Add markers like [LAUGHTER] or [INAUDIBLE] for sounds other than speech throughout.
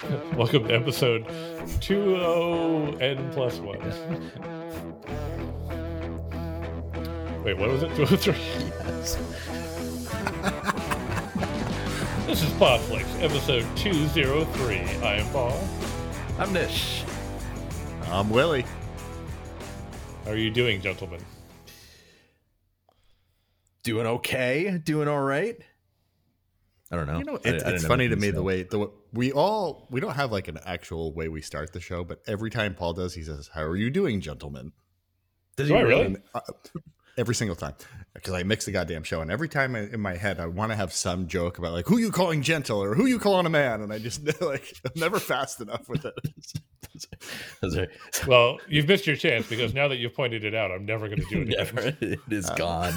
[LAUGHS] Welcome to episode 20 N plus 1. Wait, what was it? 203? Yes. [LAUGHS] This is Podflix, episode 203. I am Paul. I'm Nish. I'm Willie. How are you doing, gentlemen? Doing okay? Doing all right? I don't know. You know, I- it, I it's have funny to me say. the way the we all we don't have like an actual way we start the show, but every time Paul does, he says, "How are you doing, gentlemen?" Does Do he I really? And, uh, every single time, because I mix the goddamn show, and every time I, in my head, I want to have some joke about like who you calling gentle or who you calling a man, and I just [LAUGHS] like I'm never fast enough with it. [LAUGHS] Does he- Well, you've missed your chance because now that you've pointed it out, I'm never going to do it [LAUGHS] again. Never. It is gone.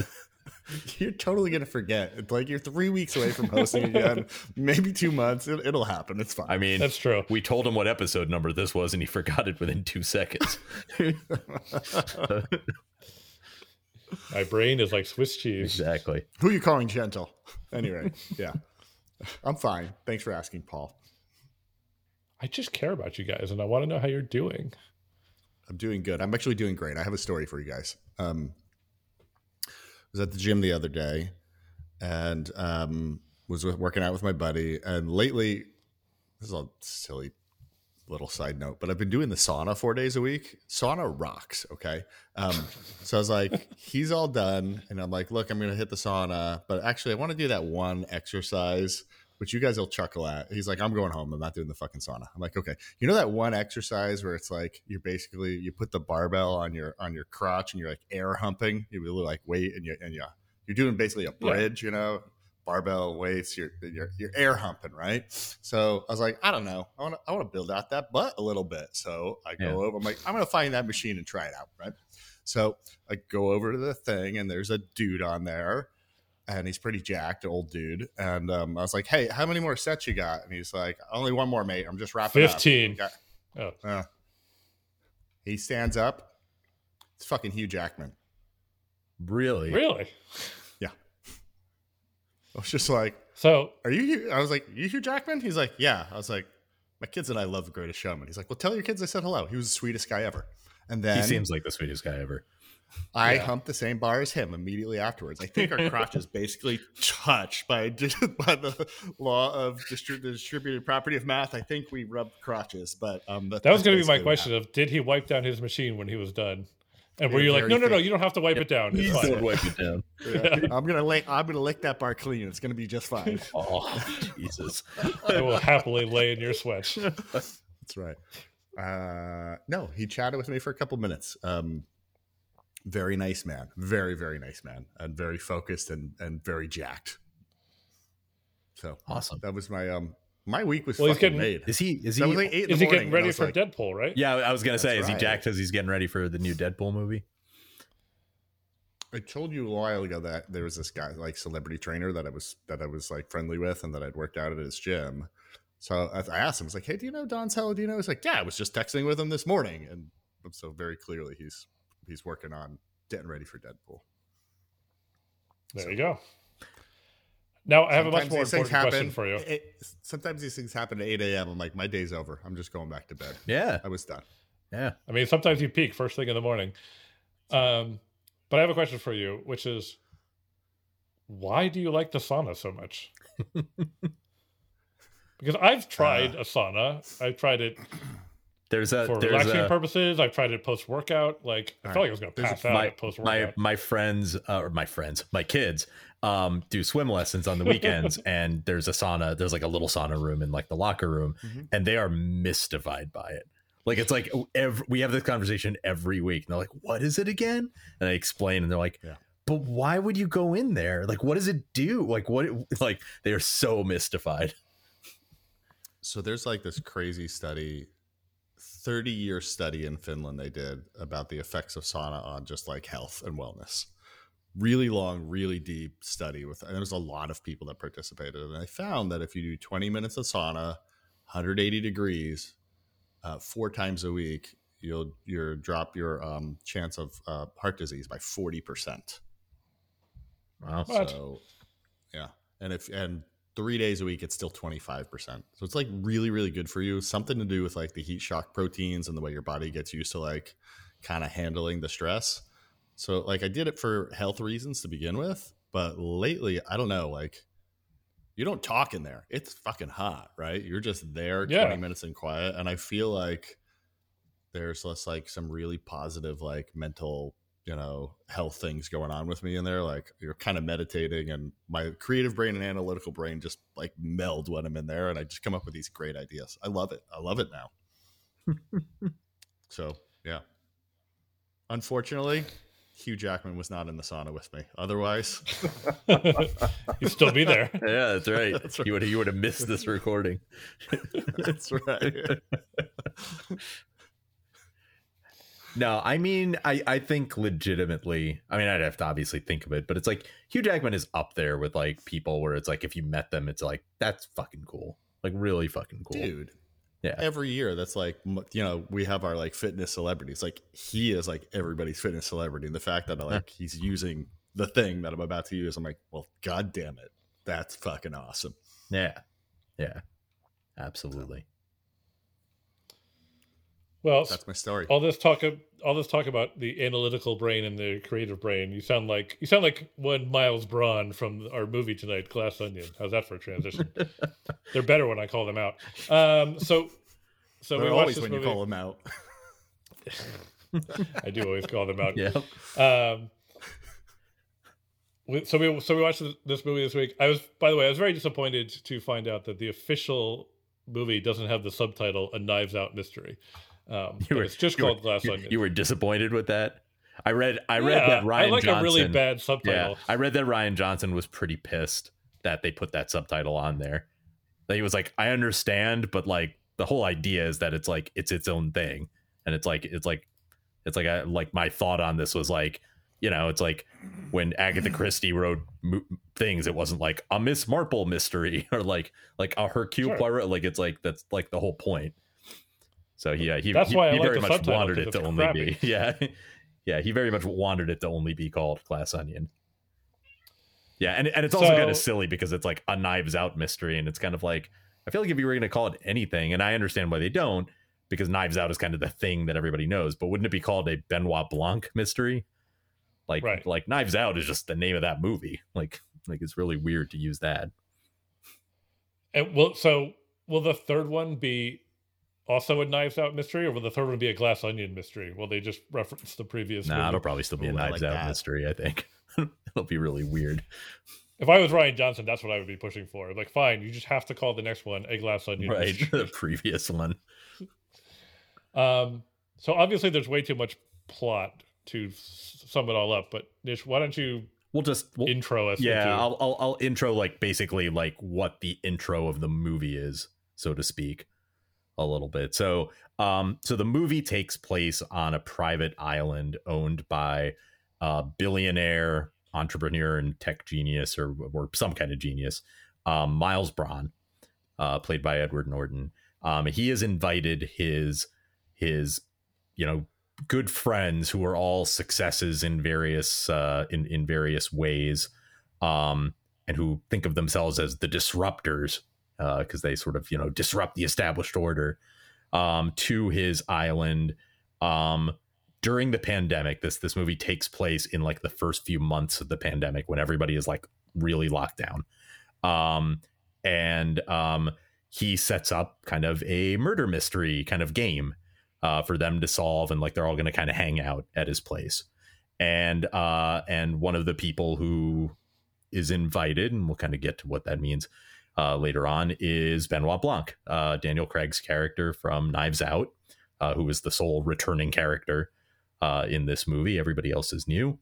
[LAUGHS] You're totally gonna forget. It's like you're three weeks away from hosting again, [LAUGHS] maybe two months. It, it'll happen. It's fine. I mean, That's true. we told him what episode number this was, and he forgot it within two seconds. [LAUGHS] My brain is like Swiss cheese. exactly. Who are you calling gentle? Anyway, yeah. I'm fine. Thanks for asking, Paul. I just care about you guys and I want to know how you're doing. I'm doing good. I'm actually doing great. I have a story for you guys. Um, I was at the gym the other day and um, was working out with my buddy. And lately, this is a silly little side note, but I've been doing the sauna four days a week. Sauna rocks. Okay. Um, [LAUGHS] so I was like, he's all done. And I'm like, look, I'm going to hit the sauna, but actually, I want to do that one exercise. Which you guys will chuckle at. He's like, I'm going home. I'm not doing the fucking sauna. I'm like, okay. You know that one exercise where it's like you're basically you put the barbell on your on your crotch and you're like air humping. You really like weight and you and you you're doing basically a Yeah. bridge. You know, barbell weights. You're you're you're air humping, right? So I was like, I don't know. I want to I want to build out that butt a little bit. So I go Yeah. over. I'm like, I'm gonna find that machine and try it out, right? So I go over to the thing and there's a dude on there and he's pretty jacked, old dude. And um, I was like, "Hey, how many more sets you got?" And he's like, "Only one more, mate. I'm just wrapping 15. up." Oh. Uh, he stands up. It's fucking Hugh Jackman. Really? Really? Yeah. I was just like, So, "Are you?" I was like, "You Hugh Jackman?" He's like, "Yeah." I was like, "My kids and I love The Greatest Showman." He's like, "Well, tell your kids I said hello. He was the sweetest guy ever." And then He seems like the sweetest guy ever. I Yeah. humped the same bar as him immediately afterwards. I think our crotches basically touch by [LAUGHS] by the law of distri- the distributed property of math. I think we rubbed crotches, but um, that was going to be my question of did he wipe down his machine when he was done? And were Yeah, you like, no, no, no, you don't have to wipe it down. It's fine. wipe it down. [LAUGHS] I'm gonna lick. I'm gonna lick that bar clean. It's gonna be just fine. [LAUGHS] Oh, Jesus. I will happily lay in your sweat. That's right. Uh, no, he chatted with me for a couple minutes. Um, very nice man. Very very nice man, and very focused and and very jacked. So Awesome. that was my um my week was Well, he's fucking getting- made. Is he? Is he? Like eight Is he morning, getting ready for like, Deadpool, right? yeah, I was gonna say, That's is he jacked because he's getting ready for the new Deadpool movie? I told you a while ago that there was this guy, like celebrity trainer, that I was that I was like friendly with, and that I'd worked out at his gym. So I, I asked him, I was like, "Hey, do you know Don Saladino?" He's like, "Yeah, I was just texting with him this morning," and so very clearly he's he's working on getting ready for Deadpool. There So- you go. Now, I have a much more these things important question for you. It- sometimes these things happen at eight a.m. I'm like, my day's over. I'm just going back to bed. Yeah. I was done. Yeah. I mean, sometimes you peak first thing in the morning. Um, but I have a question for you, which is why do you like the sauna so much? [LAUGHS] because I've tried a sauna. I've tried it There's a for there's relaxing a, purposes. I've tried it post workout. Like I All felt like. I was going to There's pass out my at post my workout. my friends uh, or my friends my kids um do swim lessons on the weekends [LAUGHS] and there's a sauna there's like a little sauna room in like the locker room Mhm. and they are mystified by it like it's like every, we have this conversation every week and they're like what is it again and i explain and they're like Yeah. but why would you go in there like what does it do like what It, [LAUGHS] like they are so mystified So there's like this crazy study, 30 year study in Finland they did about the effects of sauna on just like health and wellness. Really long, really deep study with, and there was a lot of people that participated. And they found that if you do 20 minutes of sauna, 180 degrees, uh, four times a week, you'll you drop your um, chance of uh, heart disease by 40%. wow What? So, yeah, and if and three days a week, it's still 25%. So it's like really, really good for you. Something to do with like the heat shock proteins and the way your body gets used to like kind of handling the stress. So like I did it for health reasons to begin with, but lately, I don't know, like you don't talk in there. It's fucking hot, right? You're just there Yeah. 20 minutes in quiet. And I feel like there's less like some really positive, like mental, you know, health things going on with me in there. Like you're kind of meditating and my creative brain and analytical brain just like meld when I'm in there and I just come up with these great ideas. I love it. I love it now. [LAUGHS] so yeah. Unfortunately, Hugh Jackman was not in the sauna with me. Otherwise, [LAUGHS] You'd still be there. [LAUGHS] Yeah, that's right. That's right. You would you would have missed this recording. that's right. No, I mean, I I think legitimately. I mean, I'd have to obviously think of it, but it's like Hugh Jackman is up there with like people where it's like if you met them, it's like that's fucking cool, like really fucking cool. Dude. Yeah. Every year, that's like, you know, we have our like fitness celebrities. Like, he is like everybody's fitness celebrity. And the fact that like [LAUGHS] he's using the thing that I'm about to use, I'm like, well, god damn it. That's fucking awesome. Yeah, yeah, absolutely. Well, That's my story. all this talk of all this talk about the analytical brain and the creative brain. You sound like you sound like one Miles Bron from our movie tonight, Glass Onion. How's that for a transition? [LAUGHS] They're better when I call them out. Um, so, so we They're watched always when movie. you call them out. [LAUGHS] I do always call them out. Yeah, Um, so we so we watched this, this movie this week. I was, by the way, I was very disappointed to find out that the official movie doesn't have the subtitle "A Knives Out Mystery." Um, You were- it's just you were- called Glass Onion. you were disappointed with that. I read. I read Yeah, that Rian I like Johnson. a really bad Yeah, subtitle. I read that Rian Johnson was pretty pissed that they put that subtitle on there. That he was like, I understand, but like the whole idea is that it's like it's its own thing, and it's like it's like it's like I, like my thought on this was like, you know, it's like when Agatha [CLEARS THROAT] Christie wrote mo- things, it wasn't like a Miss Marple mystery [LAUGHS] or like like a Hercule Sure. Poirot. Like it's like that's like the whole point. So he, uh, he That's he, why he very much wanted it to only crappy. be [LAUGHS] yeah yeah he very much wanted it to only be called Glass Onion. Yeah, and and it's also So- kind of silly because it's like a Knives Out mystery, and it's kind of like I feel like if you were going to call it anything, and I understand why they don't, because Knives Out is kind of the thing that everybody knows, but wouldn't it be called a Benoit Blanc mystery? Like Right. like Knives Out is just the name of that movie. Like like it's really weird to use that. And will so will the third one be also a Knives Out mystery, or will the third one be a Glass Onion mystery? Will they just reference the previous? Nah, movie? it'll probably still be a Ooh, I Knives like Out that. mystery. I think [LAUGHS] it'll be really weird. If I was Rian Johnson, that's what I would be pushing for. Like, fine, you just have to call the next one a Glass Onion. Right, [LAUGHS] mystery. the previous one. Um, so obviously, there's way too much plot to sum it all up. But Nish, why don't you We'll just we'll, intro us? yeah into- I'll, I'll i'll intro like basically like what the intro of the movie is so to speak a little bit. So um so the movie takes place on a private island owned by a billionaire entrepreneur and tech genius or or some kind of genius um miles bron uh played by edward norton. Um he has invited his his you know good friends who are all successes in various uh in in various ways um and who think of themselves as the disruptors because they sort of you know disrupt the established order um to his island um during the pandemic this this movie takes place in like the first few months of the pandemic when everybody is like really locked down um and um he sets up kind of a murder mystery kind of game uh, for them to solve, and like they're all going to kind of hang out at his place. And uh, and one of the people who is invited, and we'll kind of get to what that means uh, later on, is Benoit Blanc, uh, Daniel Craig's character from Knives Out, uh, who is the sole returning character uh, in this movie. Everybody else is new,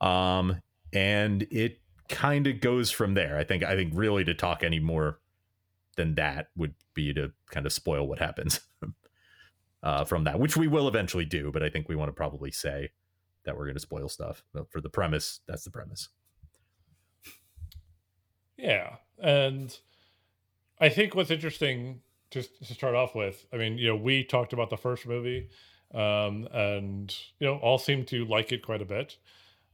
um, and it kind of goes from there. I think I think really to talk any more than that would be to kind of spoil what happens [LAUGHS] uh, from that, which we will eventually do. But I think we want to probably say that we're going to spoil stuff. But for the premise, that's the premise. Yeah, and I think what's interesting just to start off with, I mean, you know, we talked about the first movie, um, and you know, all seem to like it quite a bit.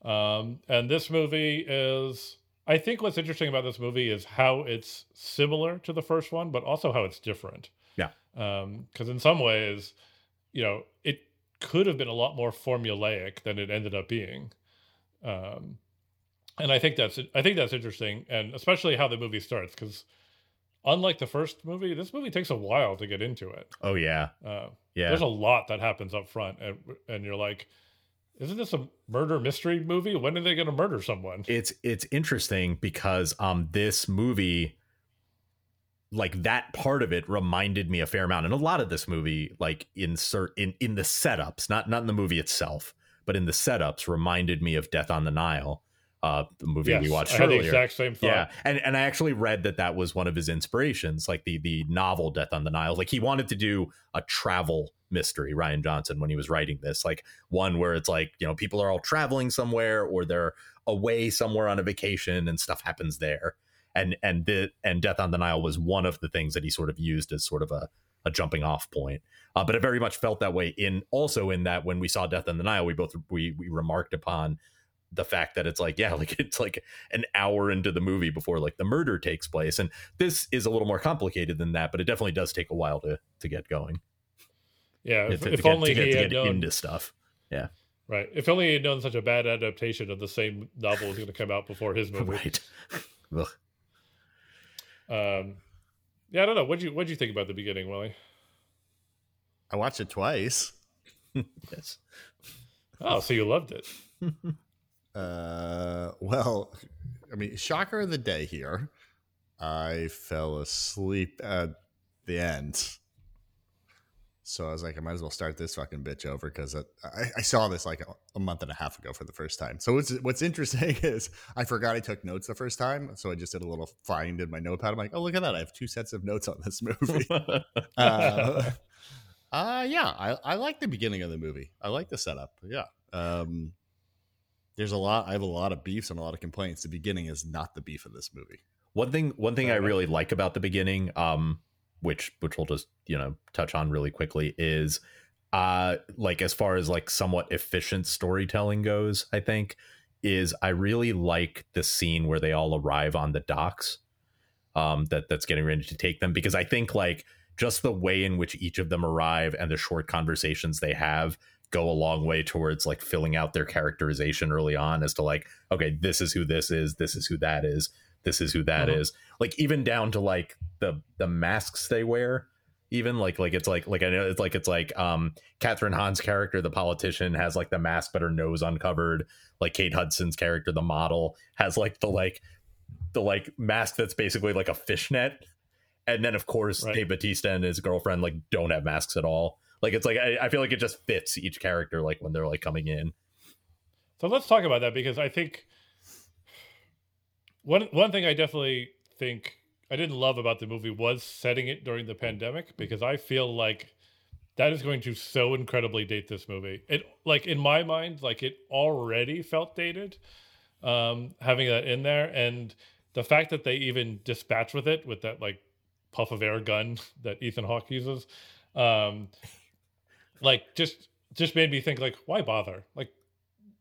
Um, and this movie is I think what's interesting about this movie is how it's similar to the first one, but also how it's different. Yeah. Because in some ways, you know, it could have been a lot more formulaic than it ended up being. Um, and I think that's I think that's interesting, and especially how the movie starts, because unlike the first movie, this movie takes a while to get into it. Oh yeah, Uh, yeah. There's a lot that happens up front, and and you're like, isn't this a murder mystery movie? When are they going to murder someone? it's it's interesting because um this movie like that part of it reminded me a fair amount and a lot of this movie like insert in in the setups not not in the movie itself but in the setups reminded me of death on the nile uh the movie Yes, we watched earlier the exact same thought. yeah and and i actually read that that was one of his inspirations like the the novel death on the nile. Like he wanted to do a travel mystery rian johnson when he was writing this like one where it's like you know people are all traveling somewhere or they're away somewhere on a vacation and stuff happens there. And and the and death on the nile was one of the things that he sort of used as sort of a a jumping off point. Uh, but it very much felt that way in also in that when we saw death on the nile we both we we remarked upon the fact that it's like yeah [LAUGHS] like it's like an hour into the movie before like the murder takes place and this is a little more complicated than that but it definitely does take a while to to get going Yeah, if, to, if to get, only to get, he to had get known. into stuff yeah Right, if only he had known such a bad adaptation of the same novel was going to come out before his movie. right [LAUGHS] Ugh. Um, yeah, I don't know. What would you what would you think about the beginning, Willie? I watched it twice. [LAUGHS] yes Oh, so you loved it. Uh, well, I mean, shocker of the day here. I fell asleep at the end. So I was like, I might as well start this fucking bitch over because I, I saw this like a, a month and a half ago for the first time. So what's what's interesting [LAUGHS] is I forgot I took notes the first time, so I just did a little find in my notepad. I'm like, oh look at that, I have two sets of notes on this movie. [LAUGHS] uh, [LAUGHS] uh, yeah, I, I like the beginning of the movie. I like the setup. Yeah. Um, there's a lot. I have a lot of beefs and a lot of complaints. The beginning is not the beef of this movie. One thing, one thing I enough. really like about the beginning, um, which which we'll just you know touch on really quickly, is uh, like as far as like somewhat efficient storytelling goes, I think is I really like the scene where they all arrive on the docks, um, that that's getting ready to take them because I think like just the way in which each of them arrive and the short conversations they have go a long way towards like filling out their characterization early on as to like okay this is who this is this is who that is this is who that is. Mhm. like even down to like the the masks they wear even like like it's like like i know it's like it's like um kathryn hahn's character the politician has like the mask but her nose uncovered like kate hudson's character the model has like the like the like mask that's basically like a fishnet and then of course Right. dave bautista and his girlfriend like don't have masks at all like it's like I, I feel like it just fits each character like when they're like coming in So let's talk about that because I think one one thing I definitely think I didn't love about the movie was setting it during the pandemic because I feel like that is going to so incredibly date this movie. It like in my mind, like it already felt dated, um, having that in there, and the fact that they even dispatch with it with that like puff of air gun [LAUGHS] that Ethan Hawke uses, um, like just just made me think like why bother? Like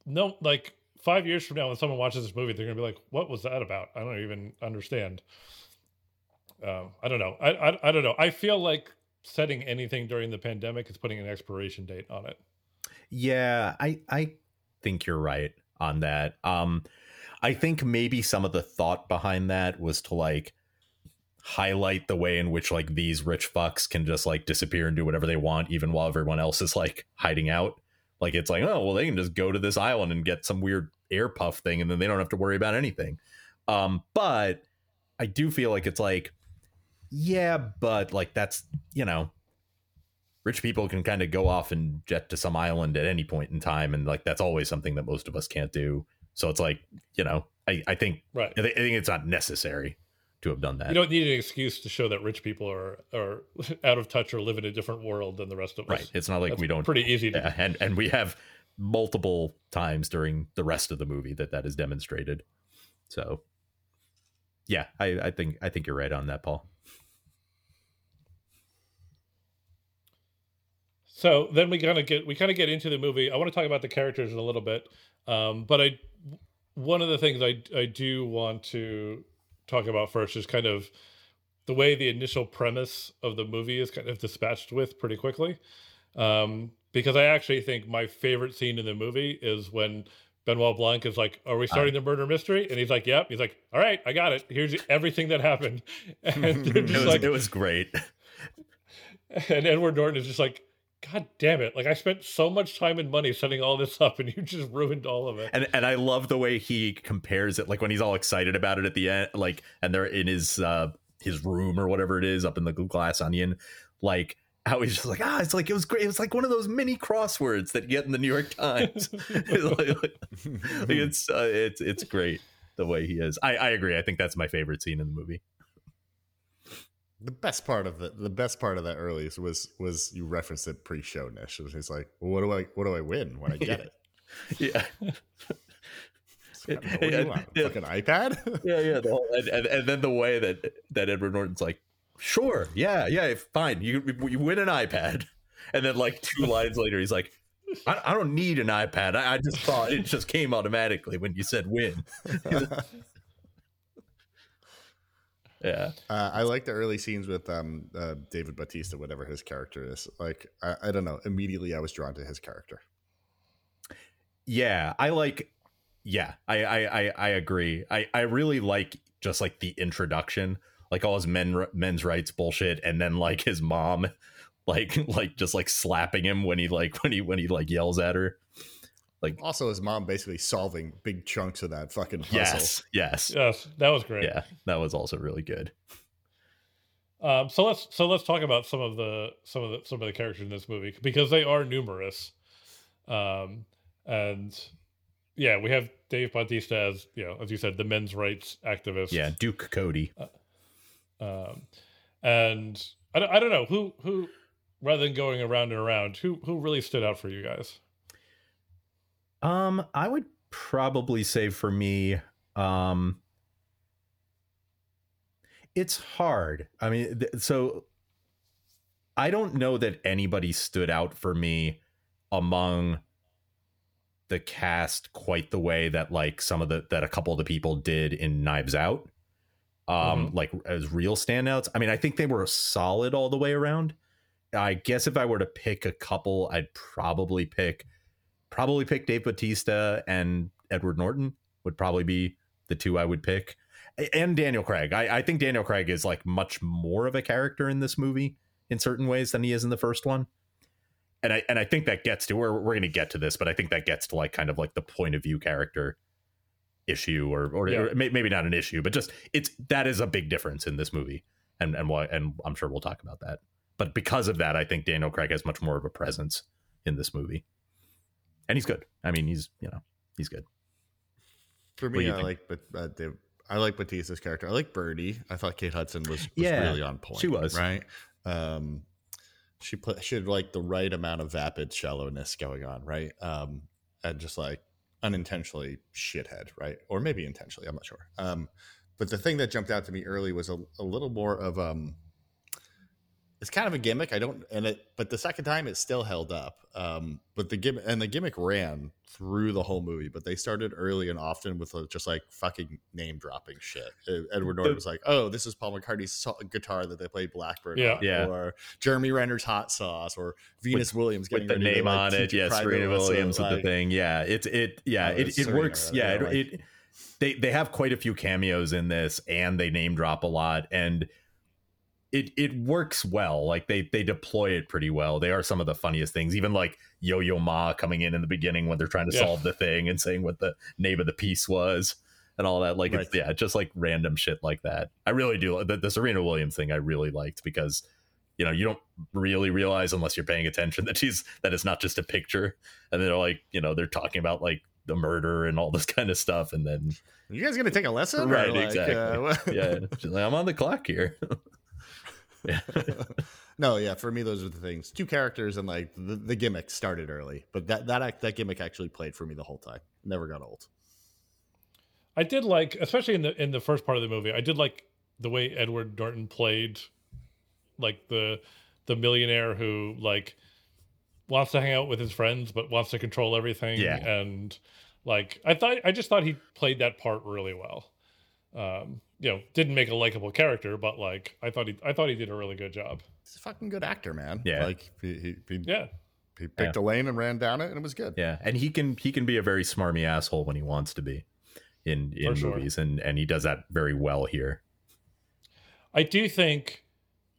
no, like five years from now, when someone watches this movie, they're gonna be like, "What was that about?" I don't even understand. Um, I don't know. I, I I don't know. I feel like setting anything during the pandemic is putting an expiration date on it. Yeah, I I think you're right on that. Um I think maybe some of the thought behind that was to like highlight the way in which like these rich fucks can just like disappear and do whatever they want even while everyone else is like hiding out. Like it's like, oh, well they can just go to this island and get some weird air puff thing and then they don't have to worry about anything. Um but I do feel like it's like yeah, but like that's, you know, rich people can kind of go off and jet to some island at any point in time and like that's always something that most of us can't do so it's like you know i, I think Right. I, thi- I think it's not necessary to have done that You don't need an excuse to show that rich people are are [LAUGHS] out of touch or live in a different world than the rest of us. right it's not like That's we don't Pretty easy to. yeah, and and we have multiple times during the rest of the movie that that is demonstrated so yeah i i think i think you're right on that paul So then we kind of get we kind of get into the movie. I want to talk about the characters in a little bit, um, but I one of the things I I do want to talk about first is kind of the way the initial premise of the movie is kind of dispatched with pretty quickly. Um, because I actually think my favorite scene in the movie is when Benoit Blanc is like, "Are we starting the murder mystery?" And he's like, "Yep." He's like, "All right, I got it. Here's everything that happened." [LAUGHS] And [LAUGHS] It was, like, it was great. [LAUGHS] and Edward Norton is just like, God damn it! Like I spent so much time and money setting all this up, and you just ruined all of it. and and I love the way he compares it, like when he's all excited about it at the end, like and they're in his uh his room or whatever it is up in the glass onion, like how he's just like ah, it's like it was great. It was like one of those mini crosswords that you get in the New York Times. [LAUGHS] [LAUGHS] like- like, it's uh, it's it's great the way he is. I I agree. I think that's my favorite scene in the movie. The best part of the the best part of that earliest was was you referenced it pre-show Nish. It was he's like, well, what do I what do I win when I [LAUGHS] get it? Yeah. [LAUGHS] [LAUGHS] What do you want? Yeah. Fucking iPad? yeah, yeah. The whole, and, and and then the way that that Edward Norton's like, sure, yeah, yeah, fine. You you win an iPad, and then like two lines later, he's like, I, I don't need an iPad. I, I just thought it just came automatically when you said win. Yeah, Uh, I like the early scenes with um, uh, David Bautista, whatever his character is. Like, I, I don't know. Immediately, I was drawn to his character. yeah. I like. Yeah, I I I, I agree. I I really like just like the introduction, like all his men men's rights bullshit, and then like his mom, [LAUGHS] like like just like slapping him when he like when he when he like yells at her. Also, his mom basically solving big chunks of that fucking puzzle. Yes, yes, yes, that was great. yeah. That was also really good. Um, so let's so let's talk about some of the some of the some of the characters in this movie because they are numerous, um, and yeah, we have Dave Bautista as you know as you said the men's rights activist. Yeah, Duke Cody. um, and I don't, I don't know who who rather than going around and around who who really stood out for you guys. Um, I would probably say for me, um, it's hard. I mean, th- so I don't know that anybody stood out for me among the cast quite the way that like some of the that a couple of the people did in Knives Out. Um, like as real standouts. I mean, I think they were solid all the way around. I guess if I were to pick a couple, I'd probably pick probably pick Dave Bautista and Edward Norton would probably be the two I would pick. And Daniel Craig. I, I think Daniel Craig is like much more of a character in this movie in certain ways than he is in the first one. And I and I think that gets to we're we're gonna get to this, but I think that gets to like kind of like the point of view character issue or or, Yeah. or maybe not an issue, but just it's that is a big difference in this movie. And and why and I'm sure we'll talk about that. But because of that, I think Daniel Craig has much more of a presence in this movie. And he's good. I mean, he's you know, he's good. For me, I think? like but uh, I like Bautista's character. I like Birdie. I thought Kate Hudson was, was Yeah, really on point. she was. right. Um, she put she had like the right amount of vapid shallowness going on, right? Um, and just like unintentionally shithead, right? Or maybe intentionally. I'm not sure. Um, but the thing that jumped out to me early was a, a little more of um, it's kind of a gimmick. I don't, and it, but the second time it still held up. Um, but the gimmick and the gimmick ran through the whole movie. But they started early and often with uh, just like fucking name dropping shit. Uh, Edward Norton was like, "Oh, this is Paul McCartney's guitar that they played Blackbird Yeah. on," Yeah. or Jeremy Renner's hot sauce, or Venus Williams with getting the ready to, name like, on it. teach a Yeah, Serena Williams with the thing. Yeah, it's it. Yeah, Oh, it, it works. Yeah, it, like- it they they have quite a few cameos in this, and they name drop a lot, and it it works well. Like they they deploy it pretty well. They are some of the funniest things. Even like Yo Yo Ma coming in in the beginning when they're trying to Yeah. solve the thing and saying what the name of the piece was. And all that, like it's yeah, just like random shit like that. I really do the, the Serena Williams thing. I really liked because you know you don't really realize unless you're paying attention [LAUGHS] that she's that it's not just a picture and they're like you know they're talking about like the murder and all this [LAUGHS] kind of stuff and then Are you guys gonna take a lesson? Right, like, exactly. uh, [LAUGHS] yeah like i'm on the clock here yeah [LAUGHS] no, yeah. For me, those are the things. Two characters and like the, the gimmick started early, but that that act- that gimmick actually played for me the whole time. Never got old. I did like, especially in the in the first part of the movie, I did like the way Edward Norton played, like the the millionaire who like wants to hang out with his friends but wants to control everything, Yeah. and Like I thought, I just thought he played that part really well. Um, you know, didn't make a likable character, but like I thought he, I thought he did a really good job. He's a fucking good actor, man. Yeah. like he he, he, Yeah, he picked a lane and ran down it, and it was good. Yeah, and he can he can be a very smarmy asshole when he wants to be in in For sure. movies, and and he does that very well here. I do think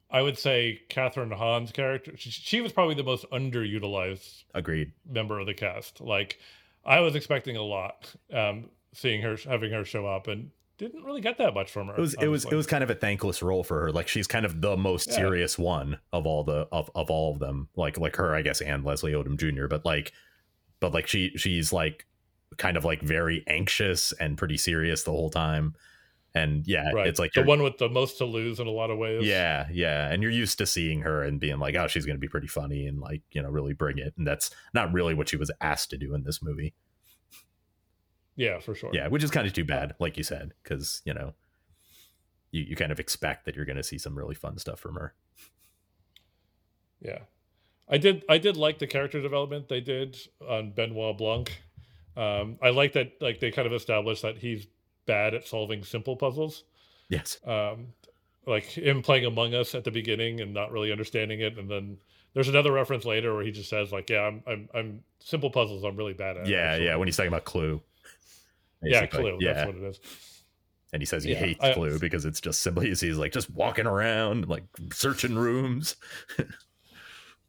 I would say Kathryn Hahn's character. She, she was probably the most underutilized Agreed. member of the cast. Like I was expecting a lot, um, seeing her having her show up, and didn't really get that much from her. It was it was it was kind of a thankless role for her. Like she's kind of the most Yeah. serious one of all the of of all of them. Like like her, I guess, and Leslie Odom Jr. But like, but like she she's like kind of like very anxious and pretty serious the whole time. And yeah, right. it's like the one with the most to lose in a lot of ways. Yeah, yeah. And you're used to seeing her and being like, oh, she's going to be pretty funny and like, you know, really bring it. And that's not really what she was asked to do in this movie. Yeah, for sure. Yeah, which is kind of too bad, like you said, because, you know, you, you kind of expect that you're going to see some really fun stuff from her. Yeah. I did I did like the character development they did on Benoit Blanc. Um, I like that like they kind of established that he's bad at solving simple puzzles. Yes. Um, like him playing Among Us at the beginning and not really understanding it, and then there's another reference later where he just says like, "Yeah, I'm I'm, I'm simple puzzles. I'm really bad at." Yeah, actually." yeah. When he's talking about Clue. Yeah, Clue. Yeah. That's what it is. and he says he Yeah, hates I- Clue because it's just simply he's like just walking around, like searching rooms. [LAUGHS]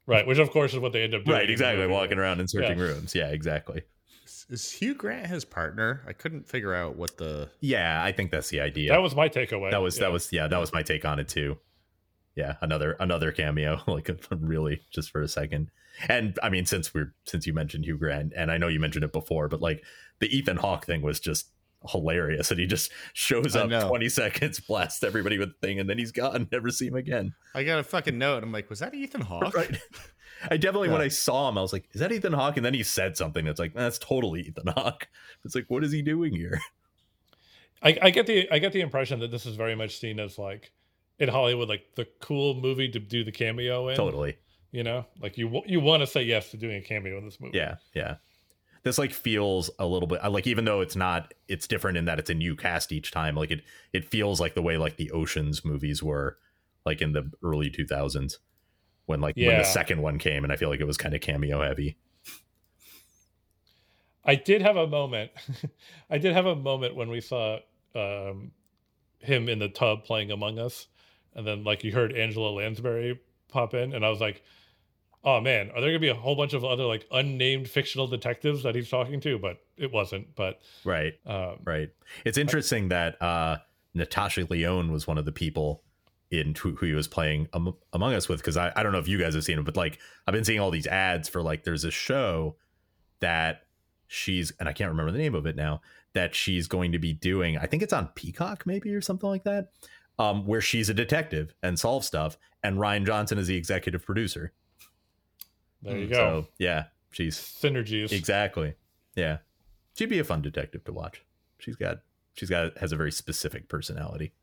Right, which of course is what they end up doing. Right, exactly. Walking around and searching Yeah. rooms. Yeah, exactly. Is, is Hugh Grant his partner? I couldn't figure out what the. Yeah, I think that's the idea. That was my takeaway. that was Yeah. that was yeah that was my take on it too yeah another another cameo [LAUGHS] like [LAUGHS] really just for a second and i mean since we're since you mentioned hugh grant and i know you mentioned it before but like the ethan hawke thing was just hilarious and he just shows up 20 seconds blasts everybody with the thing and then he's gone [LAUGHS] never see him again I got a fucking note. I'm like, was that Ethan Hawke? [LAUGHS] right i definitely when i saw him i was like is that ethan hawke and then he said something that's like that's totally ethan hawke it's like what is he doing here [LAUGHS] I, I get the I get the impression that this is very much seen as like in Hollywood, like the cool movie to do the cameo in. totally You know, like you you want to say yes to doing a cameo in this movie. Yeah, yeah. This like feels a little bit like even though it's not, it's different in that it's a new cast each time. Like it, it feels like the way like the Ocean's movies were, like in the early two thousands, when like when the second one came, and I feel like it was kind of cameo heavy. I did have a moment. [LAUGHS] I did have a moment when we saw um, him in the tub playing Among Us, and then like you heard Angela Lansbury pop in, and I was like, "Oh man, are there gonna be a whole bunch of other like unnamed fictional detectives that he's talking to?" But it wasn't. But Right, um, right. It's interesting that uh Natasha Lyonne was one of the people in who, who he was playing Am- Among Us with because I, I don't know if you guys have seen it, but like I've been seeing all these ads for like there's a show that she's and I can't remember the name of it now that she's going to be doing. I think it's on Peacock maybe or something like that, um, where she's a detective and solves stuff, and Rian Johnson is the executive producer. There you Mm, go. So yeah, she's Synergies. exactly yeah. She'd be a fun detective to watch. She's got she's got has a very specific personality,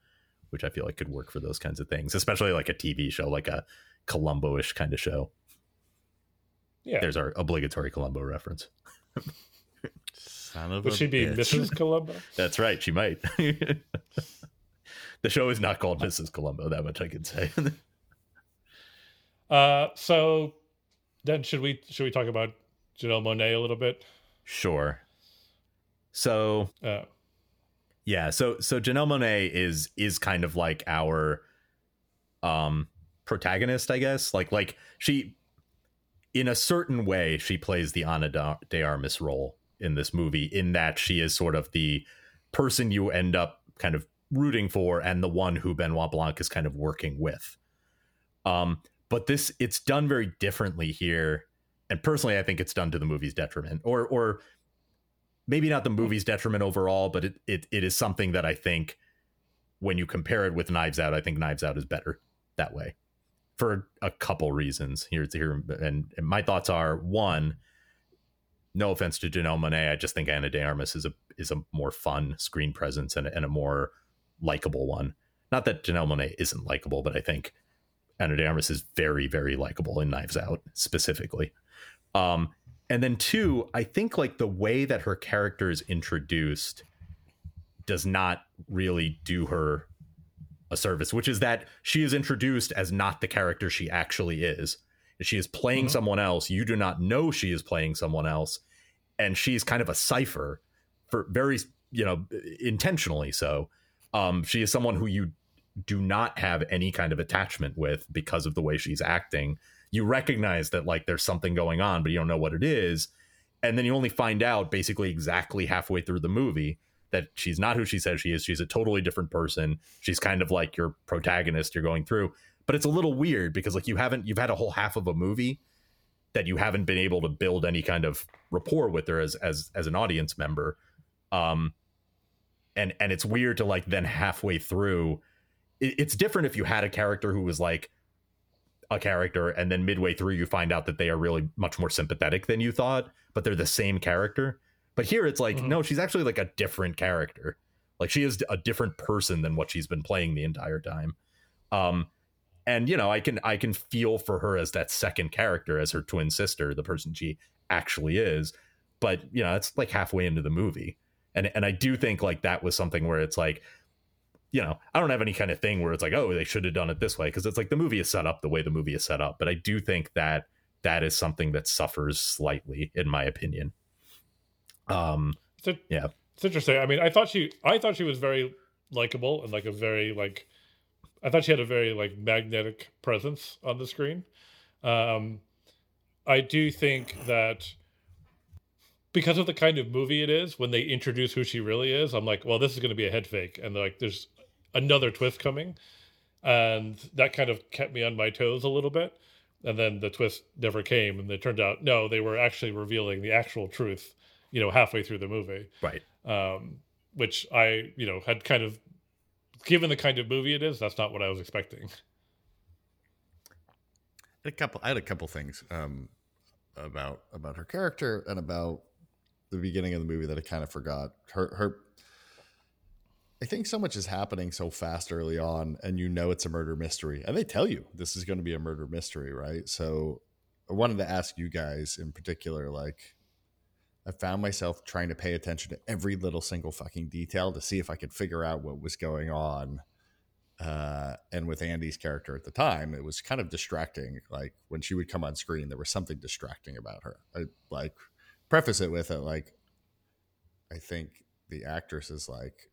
which I feel like could work for those kinds of things, especially like a TV show, like a Columbo-ish kind of show. Yeah. There's our obligatory Columbo reference. Son of Would a she be bitch. Mrs. [LAUGHS] Columbo? That's right, she might. [LAUGHS] the show is not called Mrs. Columbo, that much I can say. [LAUGHS] Uh, so then should we should we talk about Janelle Monáe a little bit? sure. So Uh, Yeah, so so Janelle Monáe is is kind of like our um protagonist, I guess. Like like she in a certain way she plays the Ana de Armas role in this movie in that she is sort of the person you end up kind of rooting for and the one who Benoit Blanc is kind of working with. Um but this it's done very differently here and personally I think it's done to the movie's detriment or or maybe not the movie's detriment overall, but it, it it is something that I think when you compare it with Knives Out, I think Knives Out is better that way for a couple reasons. Here, and, and my thoughts are one. No offense to Janelle Monáe, I just think Ana De Armas is a is a more fun screen presence and, and a more likable one. Not that Janelle Monáe isn't likable, but I think Armas is very very likable in Knives Out specifically. Um, and then two, I think like the way that her character is introduced does not really do her a service, which is that she is introduced as not the character she actually is. She is playing mm-hmm. someone else. You do not know she is playing someone else. And she's kind of a cipher for very, you know, intentionally so. Um, she is someone who you do not have any kind of attachment with because of the way she's acting. You recognize that like there's something going on, but you don't know what it is. And then you only find out basically exactly halfway through the movie that she's not who she says she is. She's a totally different person. She's kind of like your protagonist you're going through. But it's a little weird because like you haven't you've had a whole half of a movie that you haven't been able to build any kind of rapport with her as as as an audience member. Um and and it's weird to like then halfway through it, it's different if you had a character who was like a character and then midway through you find out that they are really much more sympathetic than you thought but they're the same character but here it's like, mm-hmm. no, she's actually like a different character. Like she is a different person than what she's been playing the entire time. Um, and you know, I can I can feel for her as that second character, as her twin sister, the person she actually is. But you know, it's like halfway into the movie, and and I do think like that was something where it's like, you know, I don't have any kind of thing where it's like, oh, they should have done it this way because it's like the movie is set up the way the movie is set up. But I do think that that is something that suffers slightly, in my opinion. Um, it's yeah, it's interesting. I mean, I thought she, I thought she was very likable and like a very like, I thought she had a very like magnetic presence on the screen. Um, I do think that because of the kind of movie it is, when they introduce who she really is, I'm like, well, this is going to be a head fake, and like, there's another twist coming, and that kind of kept me on my toes a little bit. And then the twist never came, and it turned out no, they were actually revealing the actual truth you know halfway through the movie. Right. Um which i you know had kind of given the kind of movie it is that's not what i was expecting. A couple i had a couple things um about about her character and about the beginning of the movie that i kind of forgot. Her her I think so much is happening so fast early on, and you know it's a murder mystery, and they tell you this is going to be a murder mystery, right? So, I wanted to ask you guys in particular, like, I found myself trying to pay attention to every little single fucking detail to see if I could figure out what was going on. Uh, and with Andi's character at the time, it was kind of distracting. Like when she would come on screen, there was something distracting about her. I like preface it with it like, I think the actress is like,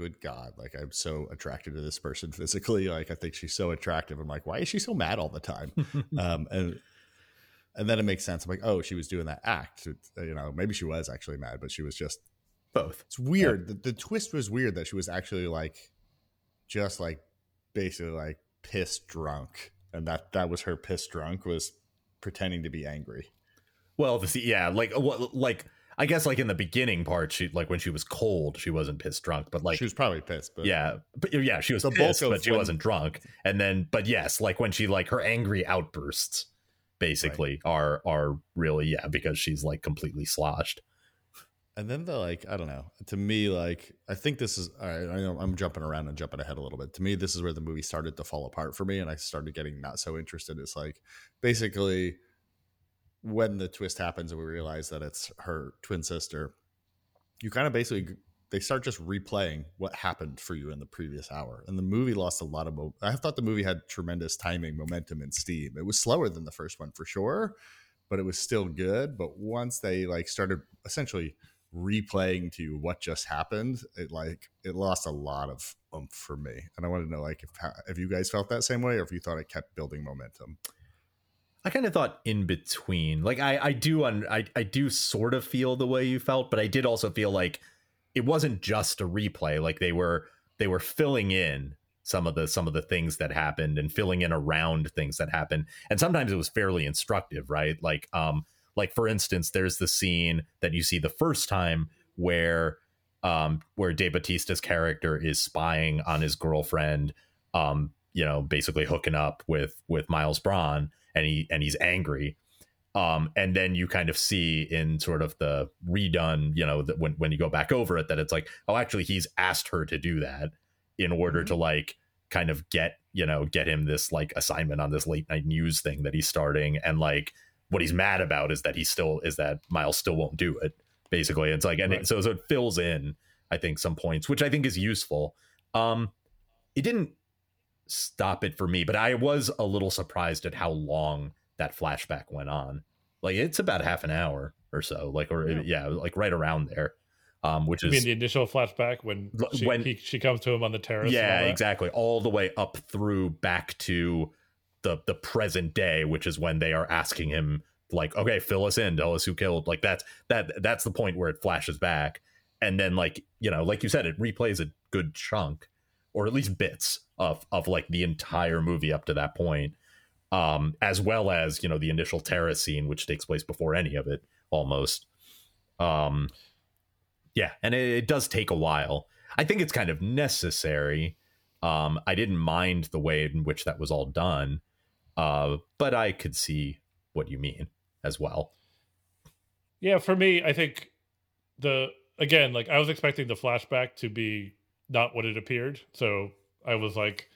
good God, like I'm so attracted to this person [LAUGHS] physically. Like I think she's so attractive. I'm like, why is she so mad all the time? [LAUGHS] um, and and then it makes sense. I'm like, oh, she was doing that act. You know, maybe she was actually mad, but she was just both. It's weird. Yeah. The, the twist was weird that she was actually like, just like, basically like pissed drunk, and that that was her pissed drunk was pretending to be angry. Well, the yeah, like what like. I guess like in the beginning part, she like when she was cold, she wasn't pissed drunk, but like she was probably pissed. But yeah, but yeah, she was pissed, but she when, wasn't drunk. And then, but yes, like when she like her angry outbursts basically right. are are really yeah because she's like completely sloshed and then the like i don't know to me like i think this is all right i know i'm jumping around and jumping ahead a little bit to me this is where the movie started to fall apart for me and i started getting not so interested it's like basically when the twist happens and we realize that it's her twin sister you kind of basically they start just replaying what happened for you in the previous hour. And the movie lost a lot of. Mo- I thought the movie had tremendous timing, momentum, and steam. It was slower than the first one for sure, but it was still good. But once they like started essentially replaying to you what just happened, it like it lost a lot of oomph for me. And I wanted to know like if if you guys felt that same way or if you thought it kept building momentum. I kind of thought in between. Like I I do un, I I do sort of feel the way you felt, but I did also feel like it wasn't just a replay like they were they were filling in some of the some of the things that happened and filling in around things that happened and sometimes it was fairly instructive right like um like for instance there's the scene that you see the first time where um where Dave Bautista's character is spying on his girlfriend um you know basically hooking up with with Miles Bron and he and he's angry um, and then you kind of see in sort of the redone, you know, that when when you go back over it, that it's like, oh, actually, he's asked her to do that in order mm-hmm. to like kind of get you know get him this like assignment on this late night news thing that he's starting, and like what he's mad about is that he still is that Miles still won't do it. Basically, it's like and Right. it, so so it fills in I think some points, which I think is useful. Um, it didn't stop it for me, but I was a little surprised at how long that flashback went on. Like it's about half an hour or so, like or Yeah. yeah, like right around there. Um, which I is mean, the initial flashback when she, when- he, she comes to him on the terrace. yeah all exactly all the way up through back to the the present day which is when they are asking him like okay fill us in tell us who killed like that's that that's the point where it flashes back and then like you know like you said it replays a good chunk or at least bits of of like the entire movie up to that point um as well as you know the initial terrace scene which takes place before any of it almost. Um yeah and it, it does take a while. I think it's kind of necessary. Um i didn't mind the way in which that was all done uh but i could see what you mean as well. Yeah, for me, I think the again, like I was expecting the flashback to be not what it appeared. So I was like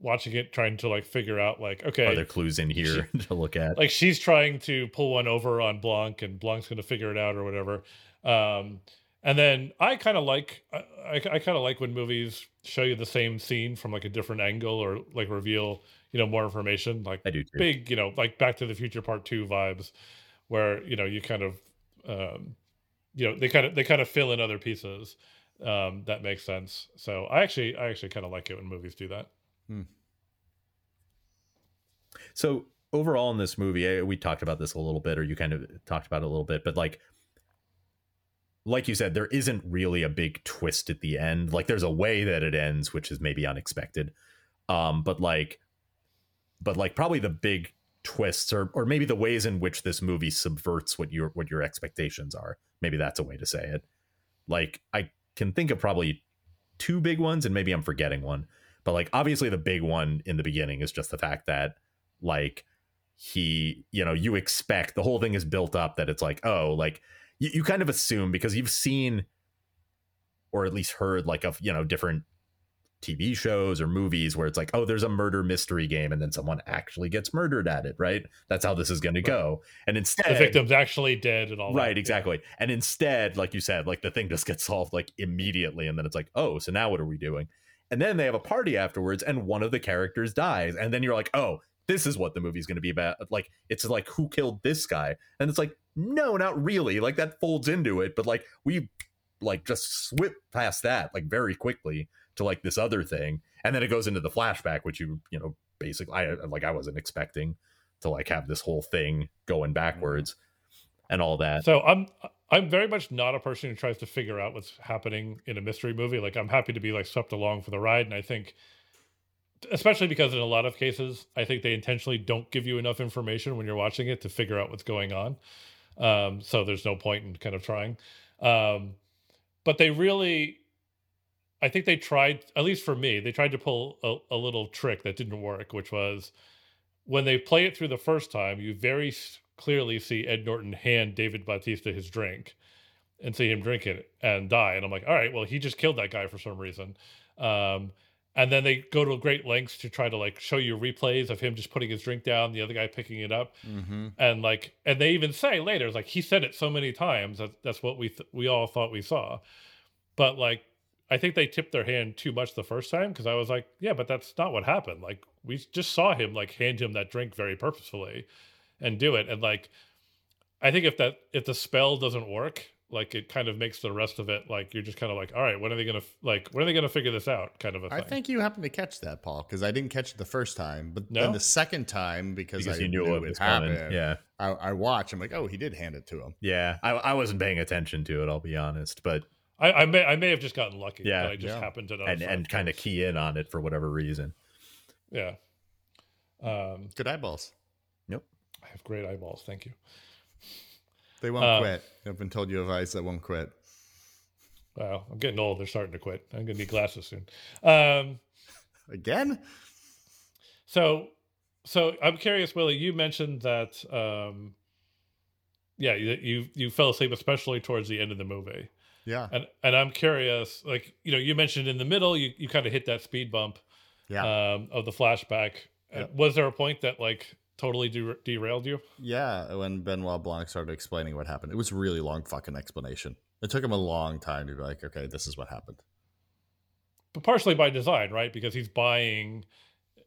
watching it, trying to like figure out like, okay, are there clues in here [LAUGHS] to look at like she's trying to pull one over on Blanc, and Blanc's going to figure it out or whatever. Um, and then I kind of like I, I, I kind of like when movies show you the same scene from like a different angle or like reveal you know more information. Like i do too big, you know, like Back to the Future Part Two vibes, where you know you kind of, um, you know, they kind of they kind of fill in other pieces. Um, that makes sense. So I actually I actually kind of like it when movies do that. So overall in this movie, eh, we talked about this a little bit, or you kind of talked about it a little bit, but like, like you said, there isn't really a big twist at the end. Like, there's a way that it ends, which is maybe unexpected. Um, but like, but like, probably the big twists, or or maybe the ways in which this movie subverts what your what your expectations are. Maybe that's a way to say it. Like, I can think of probably two big ones, and maybe I'm forgetting one. But like, obviously, the big one in the beginning is just the fact that like he you know you expect the whole thing is built up that it's like oh like you, you kind of assume because you've seen or at least heard like of you know different tv shows or movies where it's like oh there's a murder mystery game and then someone actually gets murdered at it right? That's how this is going to go. And instead The victim's actually dead and all that. right Yeah. exactly. And instead like you said like the thing just gets solved like immediately and then it's like oh so now what are we doing? And then they have a party afterwards and one of the characters dies and then you're like oh this is what the movie's going to be about. Like it's like who killed this guy? And it's like no not really. Like that folds into it but like we like just swip past that like very quickly to like this other thing and then it goes into the flashback which you you know basically i like i wasn't expecting to like have this whole thing going backwards and all that So I'm I'm very much not a person who tries to figure out what's happening in a mystery movie. Like I'm happy to be like swept along for the ride, and I think, especially because in a lot of cases, I think they intentionally don't give you enough information when you're watching it to figure out what's going on. Um, so there's no point in kind of trying. Um, but they really, I think they tried, at least for me, they tried to pull a, a little trick that didn't work, which was when they play it through the first time, you very clearly see Ed Norton hand David Bautista his drink and see him drink it and die. And I'm like, all right, well, he just killed that guy for some reason. Um, and then they go to great lengths to try to like show you replays of him just putting his drink down, the other guy picking it up, Mm-hmm. and like, and they even say later, it's like he said it so many times that that's what we th- we all thought we saw, but like. I think they tipped their hand too much the first time because I was like, yeah, but that's not what happened. Like we just saw him like hand him that drink very purposefully and do it. And like I think if that if the spell doesn't work, like it kind of makes the rest of it like you're just kind of like, all right, when are they gonna like when are they gonna figure this out? Kind of a thing. I think you happened to catch that, Paul, because I didn't catch it the first time, but No? then the second time because, because I you knew, knew it it was coming yeah I, I watch. I'm like, oh, he did hand it to him. yeah I, I wasn't paying attention to it i'll be honest but I, I may I may have just gotten lucky. Yeah. but I just Yeah. happened to notice and and kind of key in on it for whatever reason yeah. Um, Good eyeballs. Yep. I have great eyeballs. Thank you. They won't Um, quit. I've been told you of eyes that won't quit. Wow, I'm getting old. They're starting to quit. I'm gonna need glasses soon. Um, Again? So, so I'm curious, Willie. You mentioned that, um, yeah, you, you you fell asleep, especially towards the end of the movie, Yeah. and and I'm curious, like you know, you mentioned in the middle, you you kind of hit that speed bump Yeah. um, of the flashback. Yep. Was there a point that like totally de- derailed you? Yeah, when Benoit Blanc started explaining what happened, it was a really long fucking explanation. It took him a long time to be like, okay, this is what happened. But partially by design, right? Because he's buying,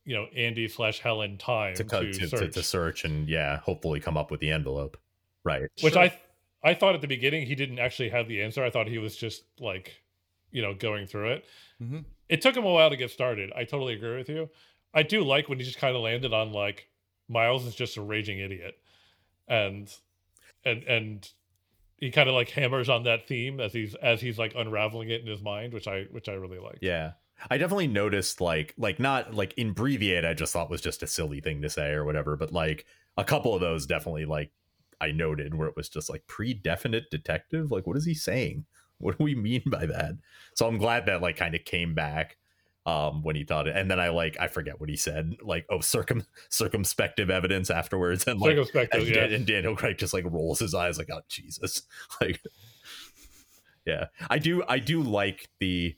you know, Andi slash Helen time to, to, co- to, to, search, to search and yeah, hopefully come up with the envelope. Right. which Sure. I I thought at the beginning he didn't actually have the answer. I thought he was just like, you know, going through it. Mhm. It took him a while to get started. I totally agree with you. I do like when he just kind of landed on like Miles is just a raging idiot, and and and he kind of like hammers on that theme as he's as he's like unraveling it in his mind, which I which I really like. Yeah. I definitely noticed like like not like imbreviate I just thought was just a silly thing to say or whatever, but like a couple of those definitely like I noted where it was just like pre-definite detective. Like what is he saying? What do we mean by that? So I'm glad that like kind of came back um when he thought it and then I like I forget what he said, like oh circum circumspective evidence afterwards and like Circumspective, and, yeah. And Daniel Craig just like rolls his eyes like oh Jesus. [LAUGHS] Like yeah. I do I do like the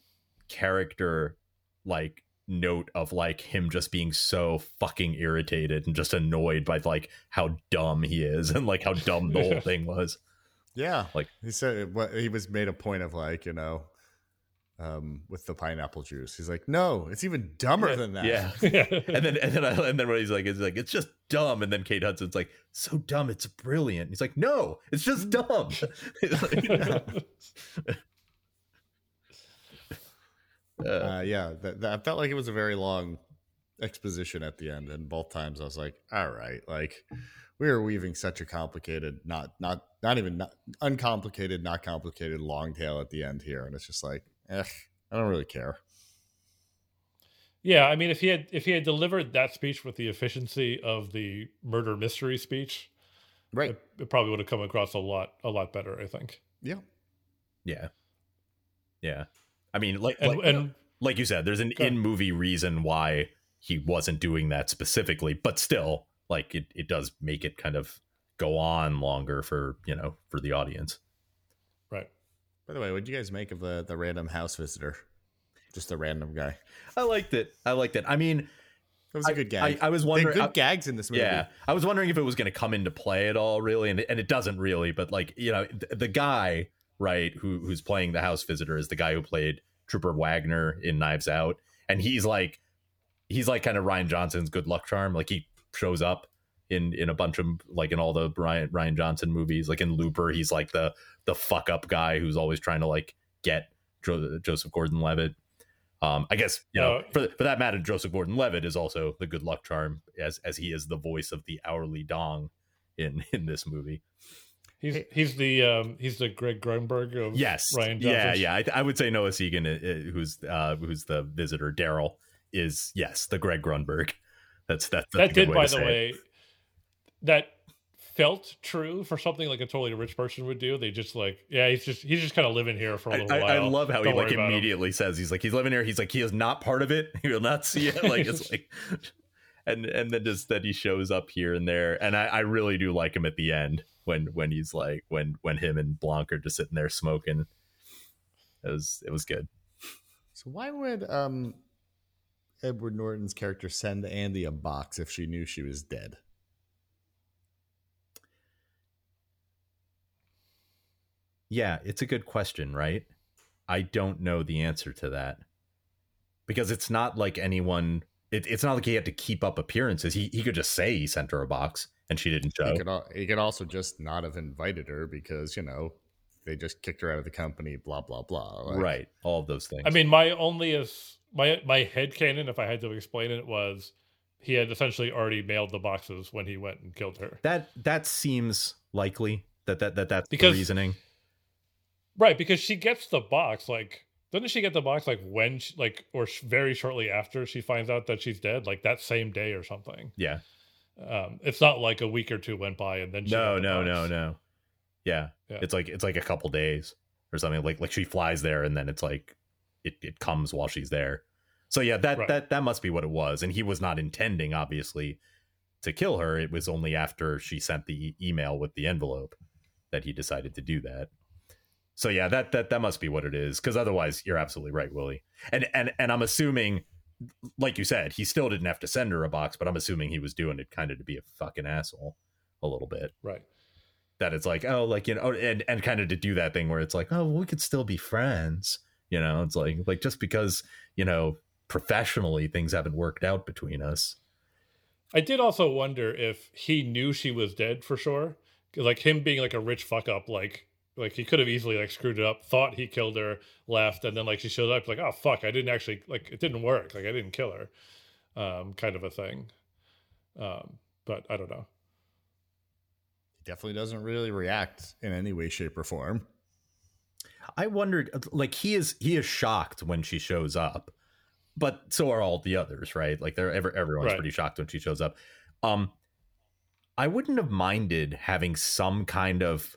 character like note of like him just being so fucking irritated and just annoyed by like how dumb he is [LAUGHS] and like how dumb the whole thing was. Yeah, Like- he said, what he was made a point of like you know, um, with the pineapple juice. He's like, no, it's even dumber than that. Yeah. [LAUGHS] yeah. And then and then I, and then when he's like it's like it's just dumb and then Kate Hudson's like so dumb it's brilliant. He's like no, it's just dumb. [LAUGHS] It's like- Uh, uh, yeah. That, that I felt like it was a very long exposition at the end, and both times I was like, all right, like we were weaving such a complicated, not not not even not, uncomplicated, not complicated long tail at the end here, and it's just like, eh, I don't really care. Yeah, I mean, if he had if he had delivered that speech with the efficiency of the murder mystery speech, Right. it, it probably would have come across a lot a lot better. I think. Yeah. yeah. Yeah. I mean like And like, and like you said, there's an in movie reason why he wasn't doing that specifically, but still, like it, it does make it kind of go on longer for you know for the audience. right. By the way, what do you guys make of the the random house visitor? Just a random guy. I liked it. I liked it. I mean, It was a good I, gag. I was They had wondering. good I- gags in this movie. yeah, I was wondering if it was going to come into play at all, really, and it, and it doesn't really. But like you know, th- the guy right who who's playing the house visitor is the guy who played Trooper Wagner in Knives Out, and he's like he's like kind of Rian Johnson's good luck charm. Like he shows up in in a bunch of like in all the Rian Rian Johnson movies. Like in Looper, he's like the the fuck up guy who's always trying to like get jo- Joseph Gordon-Levitt. Um, I guess you know Uh, for for that matter, Joseph Gordon-Levitt is also the good luck charm as as he is the voice of the hourly dong in in this movie. He's he's the um he's the Greg Grunberg of Yes, Rian yeah, Johnson. yeah. I, I would say Noah Segan, uh, uh, who's uh, who's the visitor, Derol, is yes the Greg Grunberg. That's that's, that's that did way by the say it. way that felt true for something like a totally rich person would do. They just like yeah he's just he's just kind of living here for a little I, while. I love how Don't he like about him. immediately says he's like he's living here. He's like he is not part of it. [LAUGHS] He will not see it. Like it's [LAUGHS] like, and and then just that he shows up here and there. And I, I really do like him at the end when when he's like when when him and Blanc are just sitting there smoking. It was it was good. So why would um Edward Norton's character send Andi a box if she knew she was dead? Yeah, it's a good question, right? I don't know the answer to that because it's not like anyone. It, it's not like he had to keep up appearances. He he could just say he sent her a box and she didn't show. He could al- he could also just not have invited her because you know they just kicked her out of the company. Blah blah blah. Like, right, all of those things. I mean, my only is my my head canon, if I had to explain it, was he had essentially already mailed the boxes when he went and killed her. that that seems likely that that that that's Because- the reasoning. Right, because she gets the box like doesn't she get the box like when she, like or sh- very shortly after she finds out that she's dead, like that same day or something. Yeah. Um, it's not like a week or two went by and then she No, no, no, no. Yeah. Yeah. It's like it's like a couple days or something. Like like she flies there and then it's like it, it comes while she's there. So yeah, that Right. that that must be what it was. And he was not intending, obviously, to kill her. It was only after she sent the e- email with the envelope that he decided to do that. So yeah, that that that must be what it is. Because otherwise, you're absolutely right, Willie. And and and I'm assuming like you said, he still didn't have to send her a box, but I'm assuming he was doing it kind of to be a fucking asshole a little bit. Right. That it's like, oh, like you know, and and kind of to do that thing where it's like, oh, we could still be friends. You know, it's like like just because you know professionally things haven't worked out between us. I did also wonder if he knew she was dead for sure. Like him being like a rich fuck up, like like he could have easily like screwed it up, thought he killed her, left, and then like she shows up like, oh fuck, I didn't actually like it didn't work. Like I didn't kill her. Um, kind of a thing. Um, but I don't know. He definitely doesn't really react in any way, shape, or form. I wondered like he is he is shocked when she shows up but so are all the others, right? Like they're every, everyone's right. pretty shocked when she shows up. Um, I wouldn't have minded having some kind of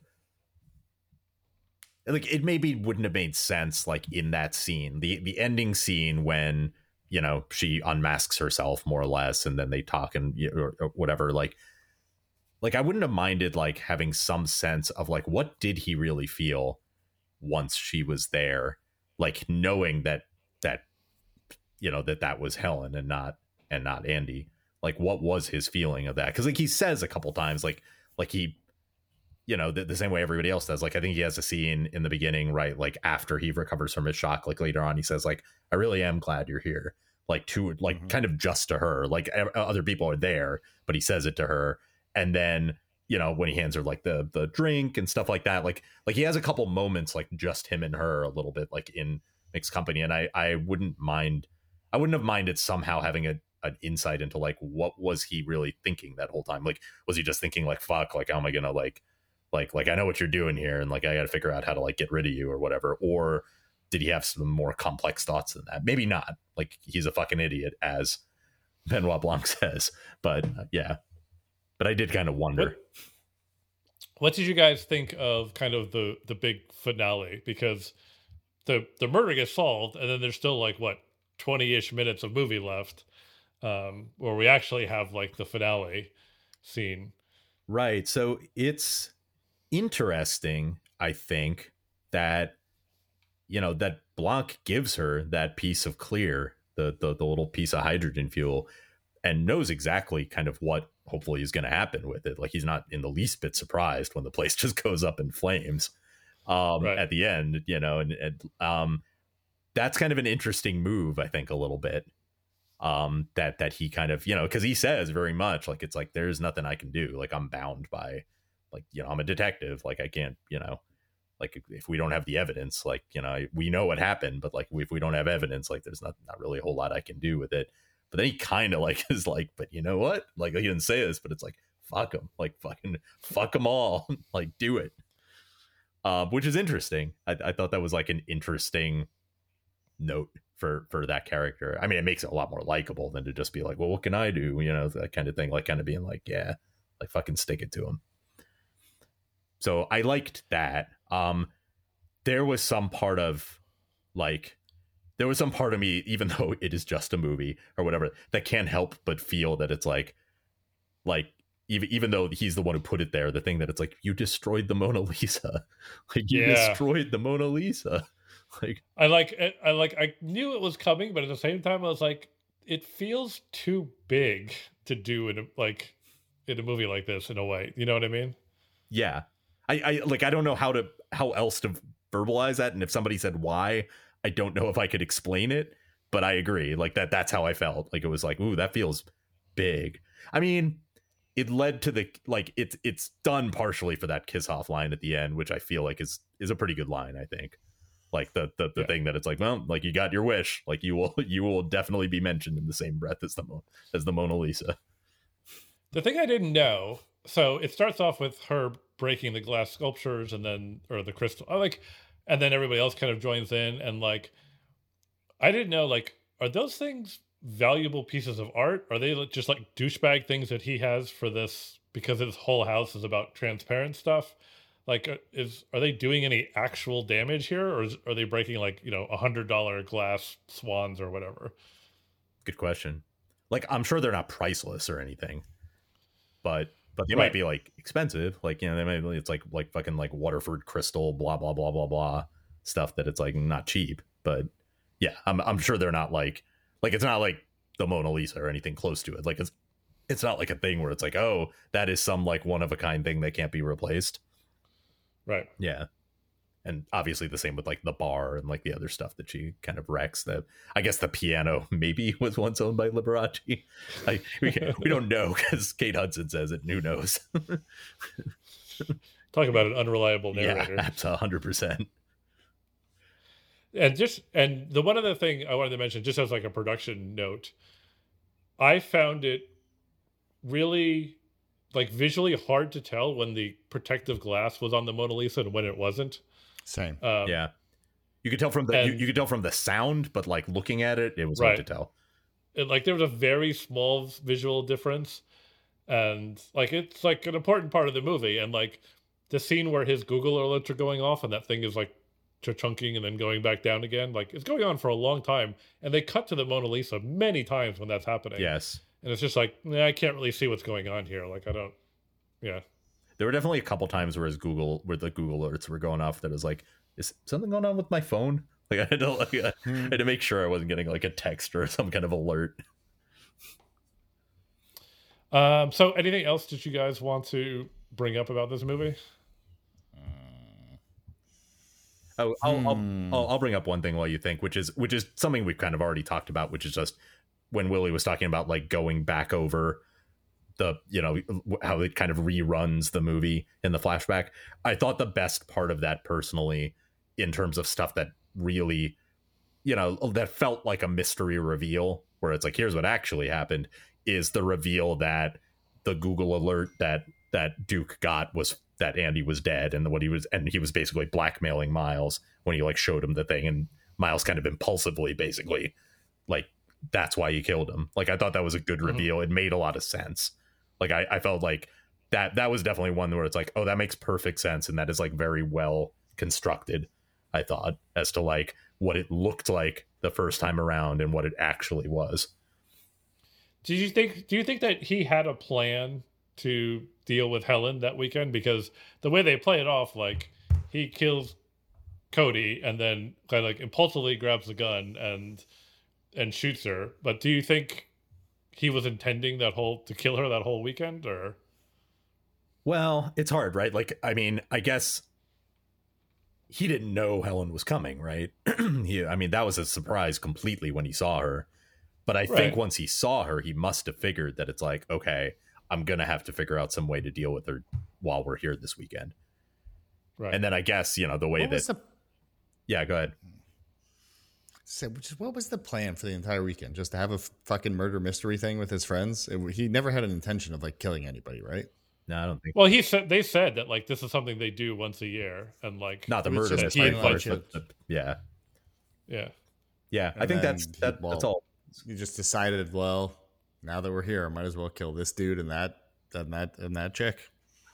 like it maybe wouldn't have made sense like in that scene, the the ending scene when you know she unmasks herself more or less, and then they talk and or, or whatever. Like, like I wouldn't have minded like having some sense of like what did he really feel once she was there, like knowing that that you know that that was Helen and not and not Andi. Like, what was his feeling of that? Because like he says a couple times, like like he, you know, the, the, same way everybody else does. Like I think he has a scene in the beginning, right? Like after he recovers from his shock, like later on, he says, like, I really am glad you're here. Like to like mm-hmm. kind of just to her. Like other people are there, but he says it to her, and then you know when he hands her like the the drink and stuff like that like like he has a couple moments like just him and her a little bit like in mixed company and i i wouldn't mind I wouldn't have minded somehow having a an insight into like what was he really thinking that whole time. Like, was he just thinking like, "Fuck, like how am I gonna like, like, like I know what you're doing here, and like I got to figure out how to like get rid of you or whatever," or did he have some more complex thoughts than that? Maybe not. Like he's a fucking idiot, as Benoit Blanc [LAUGHS] says. But uh, yeah, but I did kind of wonder. What, what did you guys think of kind of the the big finale? Because the the murder gets solved, and then there's still like what 20-ish minutes of movie left um, where we actually have like the finale scene right so it's interesting i think that you know that blanc gives her that piece of Klear the the, the little piece of hydrogen fuel and knows exactly kind of what hopefully is going to happen with it like he's not in the least bit surprised when the place [LAUGHS] just goes up in flames um right. at the end you know and, and um that's kind of an interesting move, I think, a little bit. Um, that that he kind of, you know, because he says very much like it's like there's nothing I can do. Like I'm bound by, like you know, I'm a detective. Like I can't, you know, like if we don't have the evidence, like you know, we know what happened, but like if we don't have evidence, like there's not not really a whole lot I can do with it. But then he kind of [LAUGHS] like is like, but you know what? Like he didn't say this, but it's like fuck them, like fucking fuck them all, [LAUGHS] like do it. Uh, which is interesting. I, I thought that was like an interesting note for for that character. I mean, it makes it a lot more likable than to just be like, well, what can I do? You know, that kind of thing. Like, kind of being like, yeah, like fucking stick it to him. So I liked that. Um, there was some part of like there was some part of me, even [LAUGHS] though it is just a movie or whatever, that can't help but feel that it's like, like even even though he's the one who put it there, the thing that it's like you destroyed the Mona [LAUGHS] Lisa, like you yeah. destroyed the Mona Lisa. [LAUGHS] like I like I like I knew it was coming, but at the same time I was like, it feels too big to do in a, like in a movie like this in a way. You know what I mean? Yeah. I, I like I don't know how to how else to verbalize that. And if somebody said why, I don't know if I could explain it. But I agree. Like that that's how I felt. Like it was like, ooh, that feels big. I mean, it led to the like it's it's done partially for that kiss off line at the end, which I feel like is is a pretty good line, I think like the the, the yeah. thing that it's like well like you got your wish like you will [LAUGHS] you will definitely be mentioned in the same breath as the as the mona lisa the thing i didn't know so it starts off with her breaking the glass sculptures and then or the crystal I like and then everybody else kind of joins in and like i didn't know like are those things valuable pieces of art? Are they just like douchebag things that he has for this because his whole house is about transparent stuff? Like uh, is are they doing any actual damage here or is, are they breaking like you know a hundred dollar glass swans or whatever? Good question. Like i'm sure they're not priceless or anything but but they right. might be like expensive like you know they might it's like like fucking like waterford crystal blah blah blah blah blah stuff that it's like not cheap but yeah i'm, I'm sure they're not like Like it's not like the Mona Lisa or anything close to it. Like it's it's not like a thing where it's like, oh, that is some like one of a kind thing that can't be replaced. Right. Yeah. And obviously the same with like the bar and like the other stuff that she kind of wrecks. That I guess the piano [LAUGHS] maybe was once owned by Liberace. [LAUGHS] Like we we don't know because Kate Hudson says it. And who knows? [LAUGHS] Talk about an unreliable narrator. yeah, that's hundred percent. And just and the one other thing I wanted to mention, just as like a production note, I found it really like visually hard to tell when the protective glass was on the Mona Lisa and when it wasn't. Same. Um, yeah, you could tell from the you, and- you could tell from the sound, but like looking at it, it was hard to tell. it, like there was a very small visual difference. And like it's like an important part of the movie. And like the scene where his google alerts are going off and that thing is like chunking and then going back down again like it's going on for a long time. And they cut to the mona lisa many times when that's happening. Yes, and it's just like nah, i can't really see what's going on here. Like i don't yeah there were definitely a couple times where his Google, where the Google alerts were going off, that was like, is something going on with my phone? Like [LAUGHS] I had to, like, I Hmm. had to make sure I wasn't getting like a text or [LAUGHS] some kind of alert. um so anything else that you guys want to bring up about this movie Oh, I'll, Hmm. I'll, I'll I'll bring up one thing while you think, which is which is something we've kind of already talked about, which is just when Willie was talking about like going back over the you know how it kind of reruns the movie in the flashback. I thought the best part of that personally, in terms of stuff that really, you know, that felt like a mystery reveal, where it's like here's what actually happened, is the reveal that the Google alert that that Duke got was that Andi was dead and what he was and he was basically blackmailing Miles when he like showed him the thing and Miles kind of impulsively basically like that's why he killed him. Like I thought that was a good Mhm. reveal. It made a lot of sense. Like I, I felt like that that was definitely one where it's like, oh, that makes perfect sense and that is like very well constructed, I thought, as to like what it looked like the first time around and what it actually was. Do you think do you think that he had a plan to deal with Helen that weekend? Because the way they play it off, like he kills Cody and then kind of like impulsively grabs the gun and and shoots her. But do you think he was intending that whole to kill her that whole weekend or Well, it's hard, right? Like, I mean, I guess he didn't know Helen was coming, right? [CLEARS THROAT] he, I mean, that was a surprise completely when he saw her. But I think once he saw her, he must have figured that it's like, okay, I'm gonna have to figure out some way to deal with her while we're here this weekend. right? And then I guess you know the way What that was the yeah, go ahead. So, just what was the plan for the entire weekend? Just to have a f- fucking murder mystery thing with his friends? It, he never had an intention of like killing anybody, right? No, I don't think well, he said they said that like this is something they do once a year, and like not the murder mystery he part, invites but the- yeah, yeah, yeah. I think that's he- that, well, that's all. You just decided, well, now that we're here, I might as well kill this dude and that and that and that chick.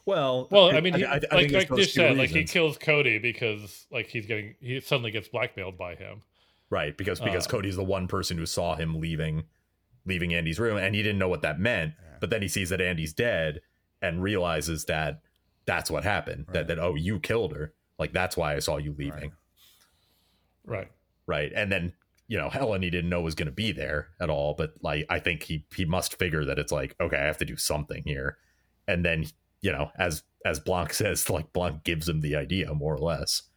Well, Well, I mean, he, I- I like think it's like those Dish two said, like he kills Cody because like he's getting he suddenly gets blackmailed by him. Right because because Uh, cody's the one person who saw him leaving leaving andi's room and he didn't know what that meant Yeah. but then he sees that andi's dead and realizes that that's what happened that Right. that oh you killed her like that's why i saw you leaving Right. right, and then you know helen he didn't know was going to be there at all but like i think he he must figure that it's like okay i have to do something here and then you know as as blanc [LAUGHS] says like blanc gives him the idea more or less Because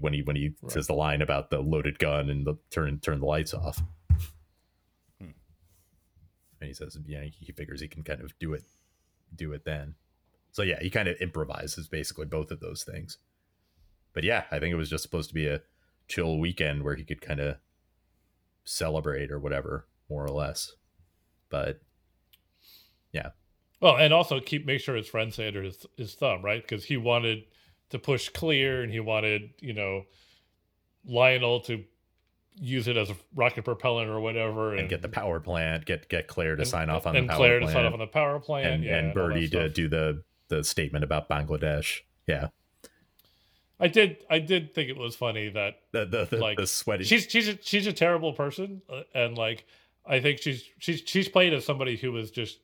when he when he Right. says the line about the loaded gun and the turn turn the lights off Hmm. and he says yeah he figures he can kind of do it do it then so yeah he kind of improvises basically both of those things but yeah i think it was just supposed to be a chill weekend where he could kind of celebrate or whatever more or less but yeah. Well, and also keep make sure his friend stay under his his thumb, right? Because he wanted to push Klear, and he wanted you know Lionel to use it as a rocket propellant or whatever, and, and get the power plant get get claire to and- sign off on and the power Claire plant to sign off on the power plant, and, yeah, and birdie to do the the statement about bangladesh yeah. I did I did think it was funny that the the, the, Like, the sweaty she's she's a, she's a terrible person, uh, and like I think she's she's she's played as somebody who was just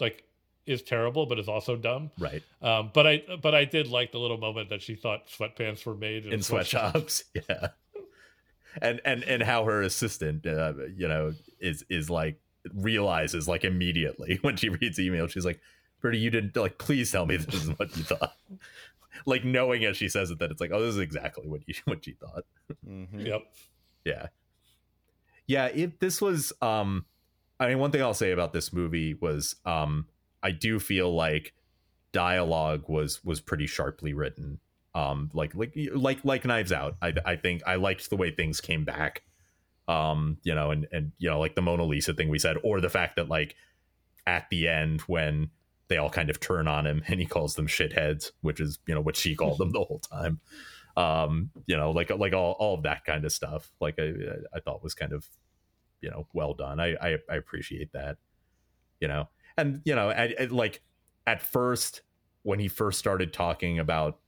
like is terrible, but is also dumb. right Um, but I but I did like the little moment that she thought sweatpants were made in sweatshops [LAUGHS] yeah and and and how her assistant uh, you know is is like realizes like immediately [LAUGHS] when she reads the email she's like Birdie you didn't like please tell me [LAUGHS] this is what you thought like knowing as she says it that it's like oh this is exactly what you what you thought Mhm. Yep. yeah yeah it this was um i mean one thing i'll say about this movie was um i do feel like dialogue was was pretty sharply written. Um like like like like knives out. I i think i liked the way things came back. Um you know and and you know like the mona lisa thing we said or the fact that like at the end when they all kind of turn on him and he calls them shitheads which is you know what she called them the whole time. Um you know like like all, all of that kind of stuff. Like i i thought was kind of you know well done. I i, I appreciate that you know and you know at, at, like at first when he first started talking about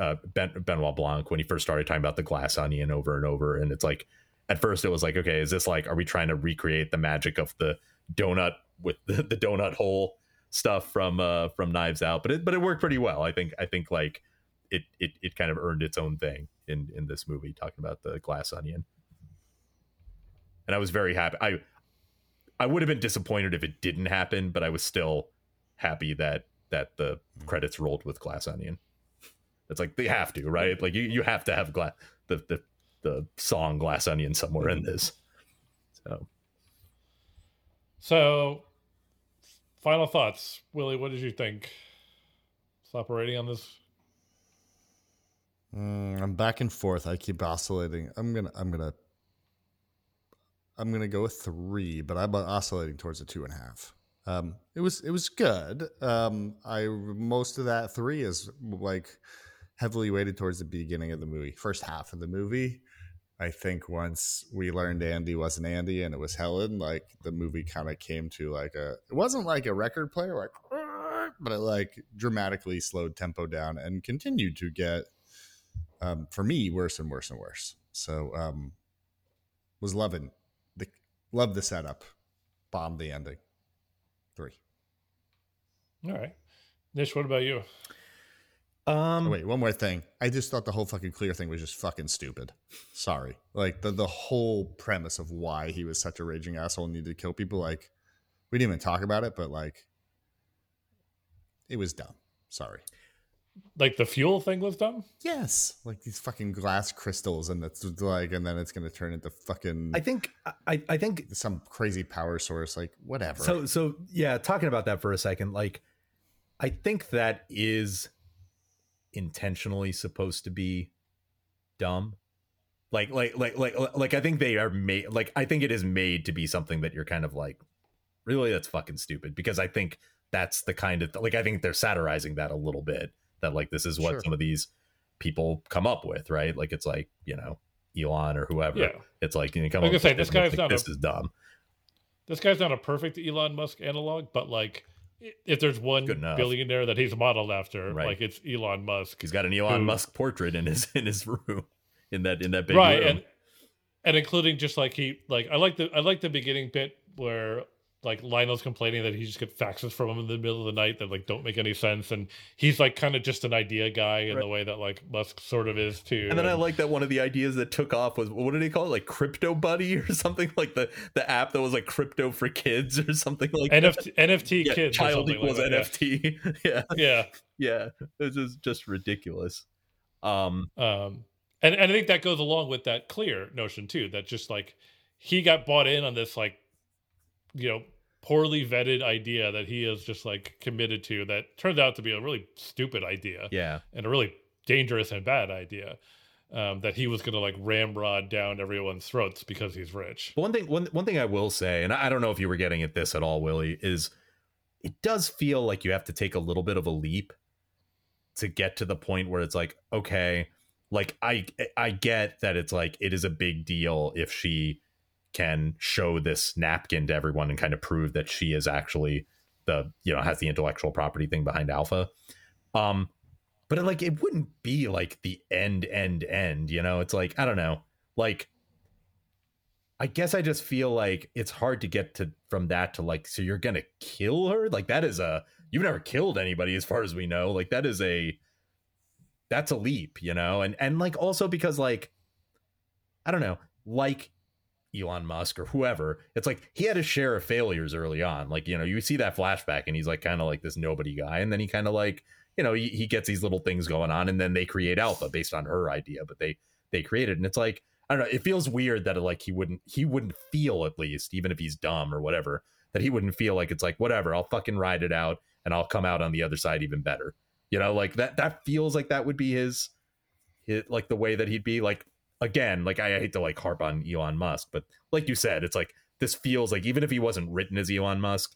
uh ben, benoit blanc when he first started talking about the glass onion over and over and it's like at first it was like okay is this like are we trying to recreate the magic of the donut with the, the donut hole stuff from uh from knives out? But it but it worked pretty well. I think i think like it it, it kind of earned its own thing in in this movie talking about the glass onion. And i was very happy. I i would have been disappointed if it didn't happen but i was still happy that that the credits rolled with glass onion it's like they have to right like you you have to have glass the the the song glass onion somewhere in this so So, final thoughts, Willie. What did you think? Stop rating on this. Mm, I'm back and forth. I keep oscillating. I'm gonna. I'm gonna. I'm gonna go with three, but I'm oscillating towards a two and a half. Um, it was it was good. Um, I most of that three is like heavily weighted towards the beginning of the movie, first half of the movie. I think once we learned Andi wasn't Andi and it was Helen, like the movie kind of came to like a. It wasn't like a record player, like, but it like dramatically slowed tempo down and continued to get um, for me worse and worse and worse. So um, was loving love the setup, bombed the ending. Three. All right, Nish. What about you? um Oh, wait, one more thing. I just thought the whole fucking Klear thing was just fucking stupid. Sorry, like the the whole premise of why he was such a raging asshole and needed to kill people. Like we didn't even talk about it, but like it was dumb. Sorry. Like the fuel thing was dumb. Yes, like these fucking glass crystals, and it's like, and then it's gonna turn into fucking i think i i think some crazy power source. Like whatever. So so yeah, talking about that for a second, like I think that is intentionally supposed to be dumb. Like like like like like I think they are made like I think it is made to be something that you're kind of like really that's fucking stupid because I think that's the kind of like I think they're satirizing that a little bit that like this is what Sure. some of these people come up with, right? Like it's like, you know, Elon or whoever. Yeah. It's like you come Like I up say, this guy's think not a- this is dumb. This guy's not a perfect Elon Musk analog, but like, if there's one billionaire that he's modeled after, Right. like it's Elon Musk, He's got an Elon Who- Musk portrait in his [LAUGHS] in his room in that in that big right? room. And and including just like he like I like the I like the beginning bit where like Lionel's complaining that he just get faxes from him in the middle of the night that like don't make any sense, and he's like kind of just an idea guy in Right. the way that like Musk sort of is too. And then I like that one of the ideas that took off was what did he call it? Like Crypto Buddy [LAUGHS] or something like the the app that was like crypto for kids or something like that. NFT NFT Yeah, kids child something equals like that, NFT. [LAUGHS] Yeah. Yeah. yeah, This is just ridiculous. Um. Um, and and I think that goes along with that Klear notion too. That just like he got bought in on this like you know poorly vetted idea that he is just like committed to that turned out to be a really stupid idea yeah, and a really dangerous and bad idea um, that he was going to like ramrod down everyone's throats because he's rich. But one thing, one one thing I will say, and I don't know if you were getting at this at all, Willie, is it does feel like you have to take a little bit of a leap to get to the point where it's like, okay, like I I get that it's like it is a big deal if she can show this napkin to everyone and kind of prove that she is actually the you know has the intellectual property thing behind Alpha. Um, but like it wouldn't be like the end end end, you know? It's like I don't know, like. I guess I just feel like it's hard to get to from that to like so you're gonna kill her like that is a you've never killed anybody as far as we know like that is a that's a leap you know and and like also because like I don't know like Elon Musk or whoever, it's like he had a share of failures early on. Like, you know, you see that flashback and he's like kind of like this nobody guy. And then he kind of like, you know, he, he gets these little things going on and then they create alpha based on her idea, but they they created and it's like, I don't know, it feels weird that like he wouldn't he wouldn't feel at least, even if he's dumb or whatever, that he wouldn't feel like it's like, whatever, I'll fucking ride it out and I'll come out on the other side even better. You know, like that that feels like that would be his, his like the way that he'd be like again, like I hate to like harp on Elon Musk, but like you said, it's like this feels like even if he wasn't written as Elon Musk,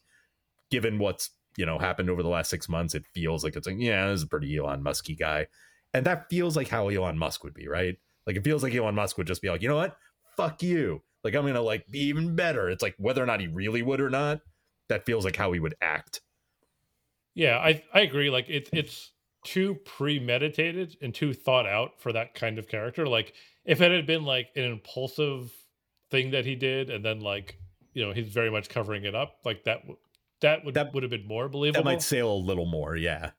given what's you know happened over the last six months, it feels like it's like yeah, this is a pretty Elon Musky guy, and that feels like how Elon Musk would be, right? Like it feels like Elon Musk would just be like, you know what, fuck you, like I'm gonna like be even better. It's like whether or not he really would or not, that feels like how he would act. Yeah, I I agree. Like it's it's too premeditated and too thought out for that kind of character. Like if it had been like an impulsive thing that he did and then like you know he's very much covering it up like that that would that would have been more believable that might sail a little more yeah.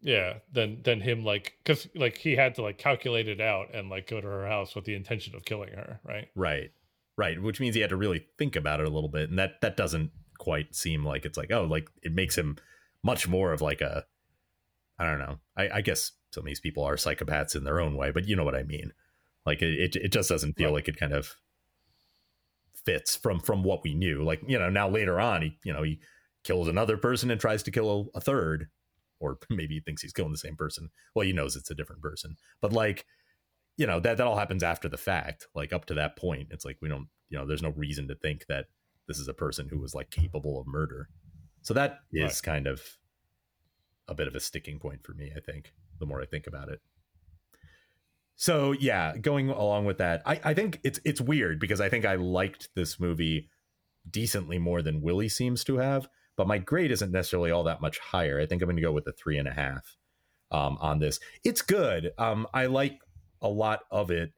Yeah than than him like because like he had to like calculate it out and like go to her house with the intention of killing her right? Right right which means he had to really think about it a little bit and that that doesn't quite seem like it's like oh like it makes him much more of like a i don't know i, I guess some of these people are psychopaths in their own way but you know what i mean like it, it, just doesn't feel right. like it kind of fits from from what we knew. Like you know now later on he you know he kills another person and tries to kill a, third, or [LAUGHS] maybe he thinks he's killing the same person. Well, he knows it's a different person, but like you know that that all happens after the fact. Like up to that point, it's like we don't you know there's no reason to think that this is a person who was like capable of murder. So that is right. kind of a bit of a sticking point for me. I think the more I think about it. So yeah, going along with that, I, I think it's it's weird because I think I liked this movie decently more than Willie seems to have, but my grade isn't necessarily all that much higher. I think I'm going to go with a three and a half um, on this. It's good. Um, I like a lot of it,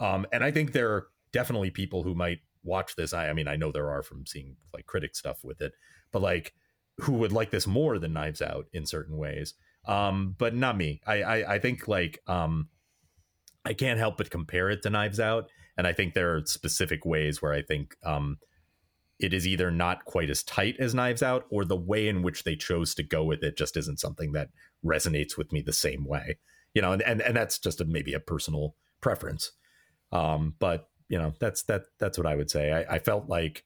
um, and I think there are definitely people who might watch this. I, I mean, I know there are from seeing like critic stuff with it, but like who would like this more than Knives Out in certain ways. Um, but not me. I I, I think like um I can't help but compare it to Knives Out, and I think there are specific ways where I think um, it is either not quite as tight as Knives Out, or the way in which they chose to go with it just isn't something that resonates with me the same way. You know, and and, and that's just a, maybe a personal preference. Um, but you know, that's that that's what I would say. I, I felt like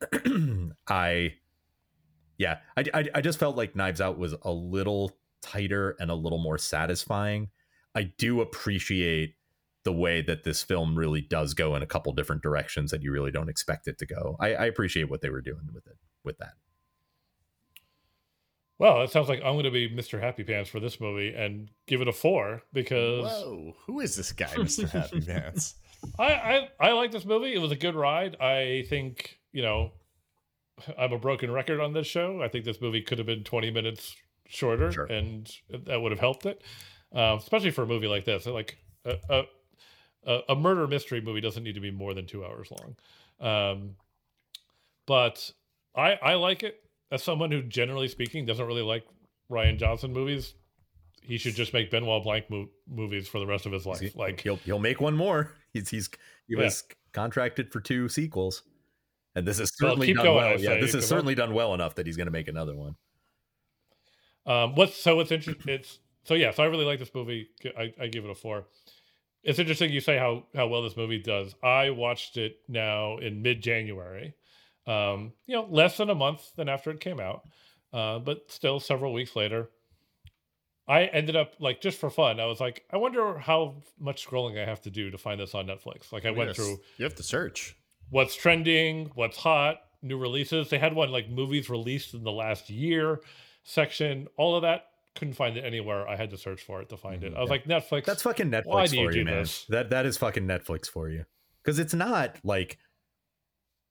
[CLEARS THROAT] I, yeah, I, I I just felt like Knives Out was a little tighter and a little more satisfying I do appreciate the way that this film really does go in a couple different directions that you really don't expect it to go. I, I appreciate what they were doing with it with that. Well, it sounds like I'm going to be Mr. Happy Pants for this movie and give it a four because. Whoa, who is this guy, [LAUGHS] Mr. Happy Pants? I, I I like this movie. It was a good ride. I think you know, I'm a broken record on this show. I think this movie could have been 20 minutes shorter, sure. and that would have helped it uh, especially for a movie like this. Like a, a, a murder mystery movie doesn't need to be more than two hours long. Um, but I I like it as someone who, generally speaking, doesn't really like Rian Johnson movies. He should just make Benoit Blanc mo- movies for the rest of his life. Like he'll he'll make one more. [LAUGHS] He's he's he was yeah. contracted for two sequels, and this is certainly well, done going, well. Yeah, this is certainly done well enough that he's going to make another one. Um, what's so what's interesting? It's so yeah, so I really like this movie. I, I give it a four. It's interesting you say how how well this movie does. I watched it now in mid January. Um, you know, less than a month than after it came out, uh, but still several weeks later. I ended up like just for fun. I was like, I wonder how much scrolling I have to do to find this on Netflix. Like I went through. You have to search what's trending, what's hot, new releases. They had one like movies released in the last year section. All of that couldn't find it anywhere. I had to search for it to find it. I was yeah. like, Netflix. That's fucking Netflix why do you, do you man. This? That that is fucking Netflix for you. Because it's not like,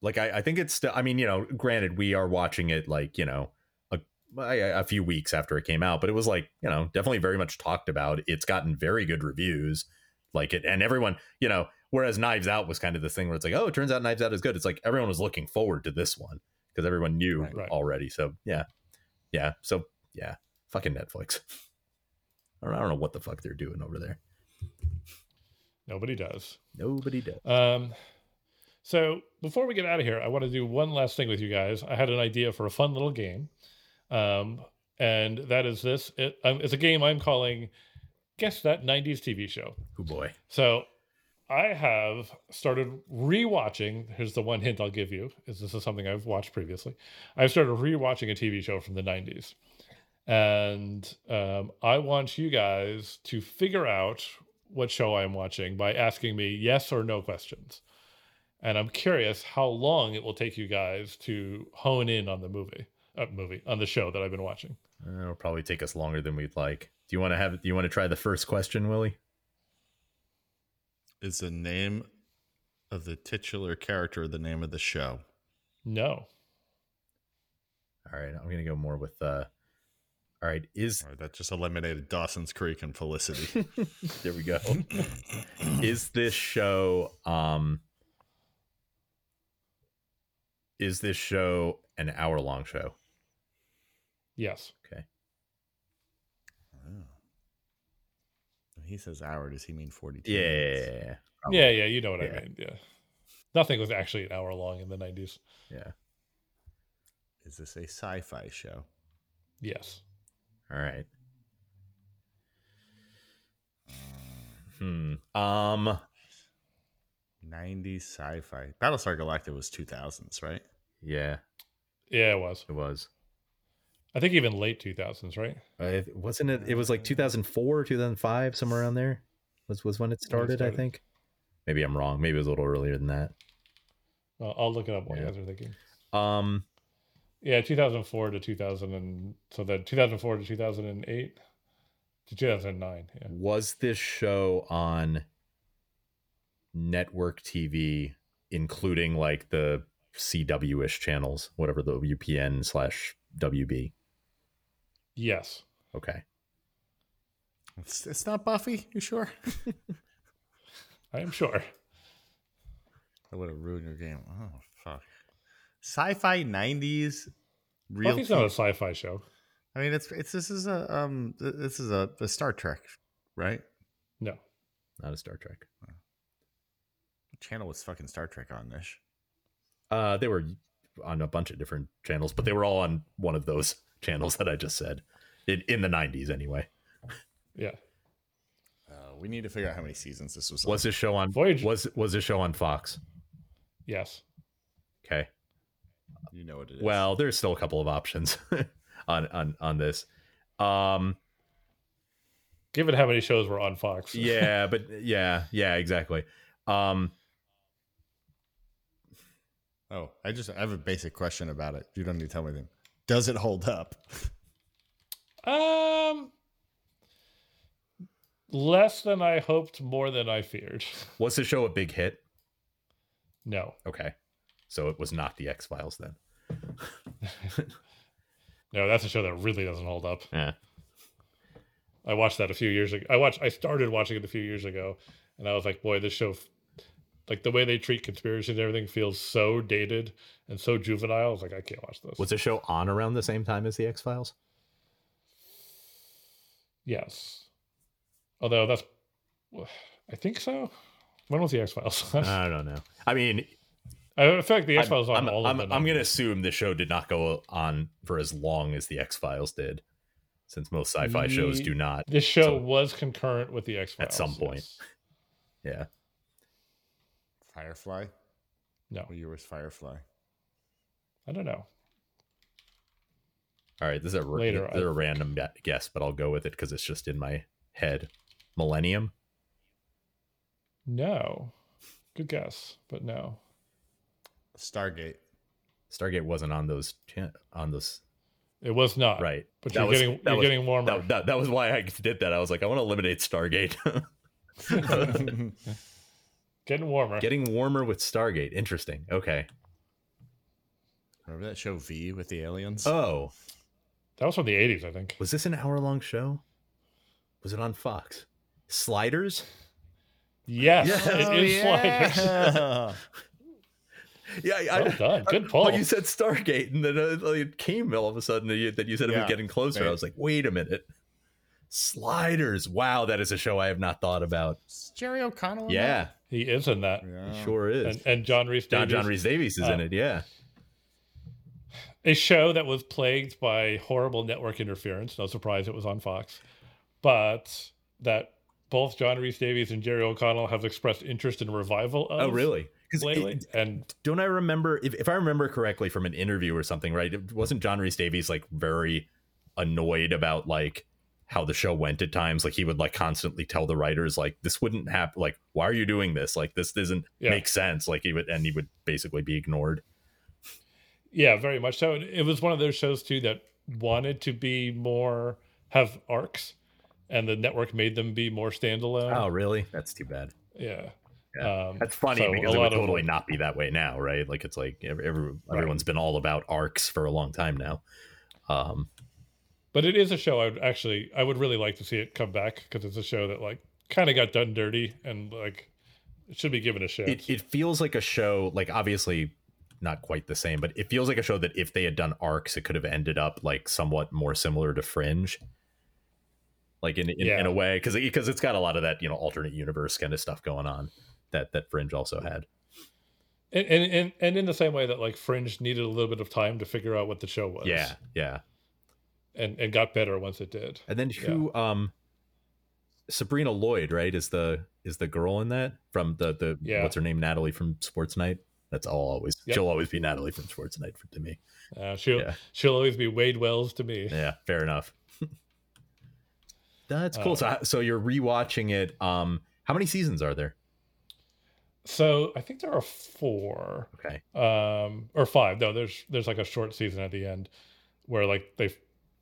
like I, I think it's still. I mean, you know, granted, we are watching it like you know, a a few weeks after it came out, but it was like you know, definitely very much talked about. It's gotten very good reviews, like it, and everyone, you know. Whereas Knives Out was kind of this thing where it's like, oh, it turns out Knives Out is good. It's like everyone was looking forward to this one because everyone knew right, right. already. So yeah, yeah. So yeah, fucking Netflix. [LAUGHS] I don't, know what the fuck they're doing over there. Nobody does. Nobody does. Um, so before we get out of here, I want to do one last thing with you guys. I had an idea for a fun little game, um, and that is this. It, um, it's a game I'm calling "Guess That '90s TV Show." Oh boy. So I have started rewatching. Here's the one hint I'll give you: is this is something I've watched previously. I've started rewatching a TV show from the '90s, and um, I want you guys to figure out what show I'm watching by asking me yes or no questions. And I'm curious how long it will take you guys to hone in on the movie, uh, movie on the show that I've been watching. Uh, It'll probably take us longer than we'd like. Do you want to have? Do you want to try the first question, Willie? Is the name of the titular character the name of the show? No, All right, I'm gonna go more with. uh All right, is Or that just eliminated Dawson's Creek and Felicity. [LAUGHS] there we go. [COUGHS] is this show? um Is this show an hour long show? yes, Okay. Oh. When he says hour, does he mean 42? Yeah. minutes? yeah, yeah, you know what Yeah. I mean. Yeah, nothing was actually an hour long in the '90s. Yeah. Is this a sci fi show? Yes, All right. Hmm. Um. 90s sci fi. Battlestar Galactica was 2000s, right? Yeah, yeah, it was. it was. I think even late 2000s, right? Uh, wasn't it? It was like 2004, 2005, somewhere around there. Was was when it started, I started. think. Maybe I'm wrong. Maybe it was a little earlier than that. Well, I'll look it up while Yeah. you guys are thinking. Um. Yeah, 2004 to 2000 and so then 2004 to 2008 to 2009. Yeah. Was this show on network TV, including like the CW ish channels, whatever the UPN slash WB? Yes. Okay. It's, it's not Buffy, you sure? [LAUGHS] I am sure. I would have ruined your game. Oh, fuck. Sci fi 90s. Real Buffy's not a sci-fi show. I mean, it's it's this is a um this is a, a Star Trek, right? No. Not a Star Trek. What channel was fucking Star Trek on this? Uh, they were on a bunch of different channels, but they were all on one of those [LAUGHS] channels that I just said in, in the 90s anyway. Yeah. Uh, we need to figure out how many seasons this was. on. Was this show on Voyager. Was was this show on Fox? Yes. Okay. You know what it is? Well, there's still a couple of options [LAUGHS] on on on this. Um Given how many shows were on Fox. yeah, [LAUGHS] but yeah, yeah, exactly. Um oh, I just I have a basic question about it. You don't need to tell me anything. Does it hold up? Um less than I hoped, more than I feared. was the show a big hit? No. Okay. So it was not the X-Files then. [LAUGHS] No, that's a show that really doesn't hold up. Yeah. I watched that a few years ago. I watched I started watching it a few years ago and I was like, boy, this show like the way they treat conspiracy and everything feels so dated and so juvenile. I was like, I can't watch this. Was the show on around the same time as the X-Files? Yes. Although that's, [SIGHS] I think so. When was the X Files? [LAUGHS] I don't know. I mean, I feel like the X Files on I'm, all I'm, of them. I'm going to assume the show did not go on for as long as the X Files did, since most sci-fi shows do not. This show So- was concurrent with the X Files At some point. Yeah. Firefly? No, What year was Firefly? I don't know. All right. This is a, ra- Later, this is I- a random guess, but I'll go with it because it's just in my head. Millennium. No, good guess, but no. Stargate. Stargate wasn't on those chan- on those It was not. right. But That you're was- getting that you're was- getting warmer. That, that, that was why I did that. I was like, I want to eliminate Stargate. [LAUGHS] [LAUGHS] getting warmer. Getting warmer with Stargate. Interesting. Okay. Remember that show V with the aliens? Oh, that was from the '80s, I think. was this an hour long show? Was it on Fox? Sliders? Yes, Oh, [LAUGHS] it is oh, Sliders. Yeah. Yeah, I, Well done. Good pull. you said Stargate, and then uh, it came all of a sudden that you, that you said it was getting closer. I was like, wait a minute. Sliders. Wow, that is a show I have not thought about. Is Jerry O'Connell. in Yeah, He is in that, that? Yeah. he sure is. and, and John Rhys John Davies. John Rhys-Davies is in it. Yeah. a show that was plagued by horrible network interference. No surprise it was on Fox, but that both John Rhys-Davies and Jerry O'Connell have expressed interest in a revival of Oh, really? Because lately. and don't I remember if, if I remember correctly from an interview or something, right? It wasn't John Rhys-Davies like very annoyed about like how the show went at times. Like he would like constantly tell the writers like this wouldn't happen. Like why are you doing this? Like this doesn't Yeah. make sense. Like he would and he would basically be ignored. yeah, very much so. It was one of those shows too that wanted to be more have arcs, and the network made them be more standalone. Oh, really? That's too bad. yeah. Yeah. Um, That's funny so because a it would lot of, totally not be that way now, right? Like it's like every, every, everyone's been all about arcs for a long time now. Um, But it is a show I would actually I would really like to see it come back because it's a show that like kind of got done dirty and like it should be given a chance. it, it feels like a show like obviously not quite the same but it feels like a show that if they had done arcs it could have ended up like somewhat more similar to fringe like in in, Yeah. in a way because because it's got a lot of that you know alternate universe kind of stuff going on that that fringe also had and, and and and in the same way that like Fringe needed a little bit of time to figure out what the show was. yeah yeah And and got better once it did. and then who um sabrina lloyd right is the is the girl in that from the the Yeah. what's her name natalie from sports night that's all always Yep. she'll always be natalie from sports night for, to me Uh, she'll Yeah. she'll always be Wade Wells to me. Yeah, fair enough. [LAUGHS] That's cool. so, so you're rewatching it. Um, how many seasons are there? So I think there are four. Okay. um or five no there's there's like a short season at the end where like they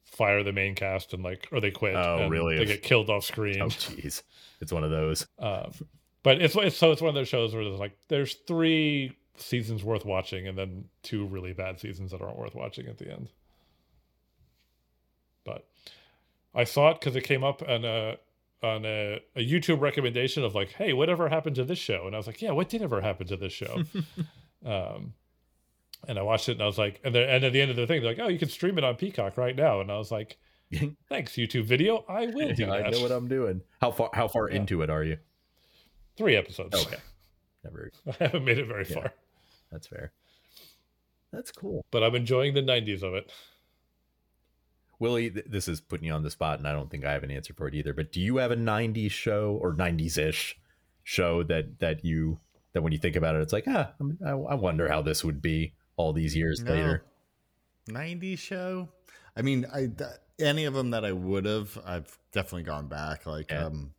fire the main cast and like or they quit Oh, and really? they get killed off screen Oh, jeez, it's one of those. um but it's, it's so it's one of those shows where there's like there's three seasons worth watching and then two really bad seasons that aren't worth watching at the end but i saw it because it came up on a on a, a youtube recommendation of like hey whatever happened to this show and i was like yeah what did ever happen to this show [LAUGHS] um and I watched it and I was like, and, then and at the end of the thing, they're like, oh, you can stream it on Peacock right now. And I was like, [LAUGHS] thanks, YouTube video. I will do I that. know what I'm doing. How far? How far Yeah. into it are you? Three episodes. Okay. Never. [LAUGHS] I haven't made it very Yeah. far, That's fair. That's cool. but I'm enjoying the 90s of it. Willie, th- this is putting you on the spot, and I don't think I have an answer for it either. But do you have a '90s show or '90s ish show that that you that when you think about it, it's like, ah, I, I wonder how this would be all these years No. later. 90s show. I mean, I th- any of them that I would have, I've definitely gone back. Like, Yeah. um,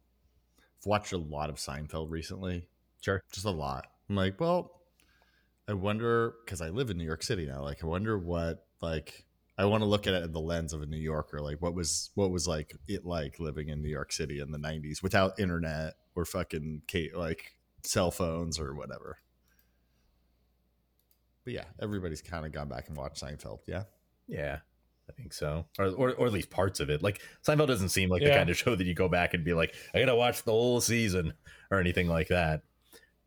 I've watched a lot of Seinfeld recently, Sure. just a lot. I'm like, well, I wonder because I live in New York City now. Like, I wonder what like I want to look at it in the lens of a New Yorker. Like, what was what was like it like living in New York City in the '90s without internet or fucking ca- like cell phones or whatever. But yeah, everybody's kind of gone back and watched Seinfeld. Yeah. Yeah, I think so, or, or or at least parts of it. Like Seinfeld doesn't seem like the kind of show that you go back and be like, I gotta watch the whole season or anything like that.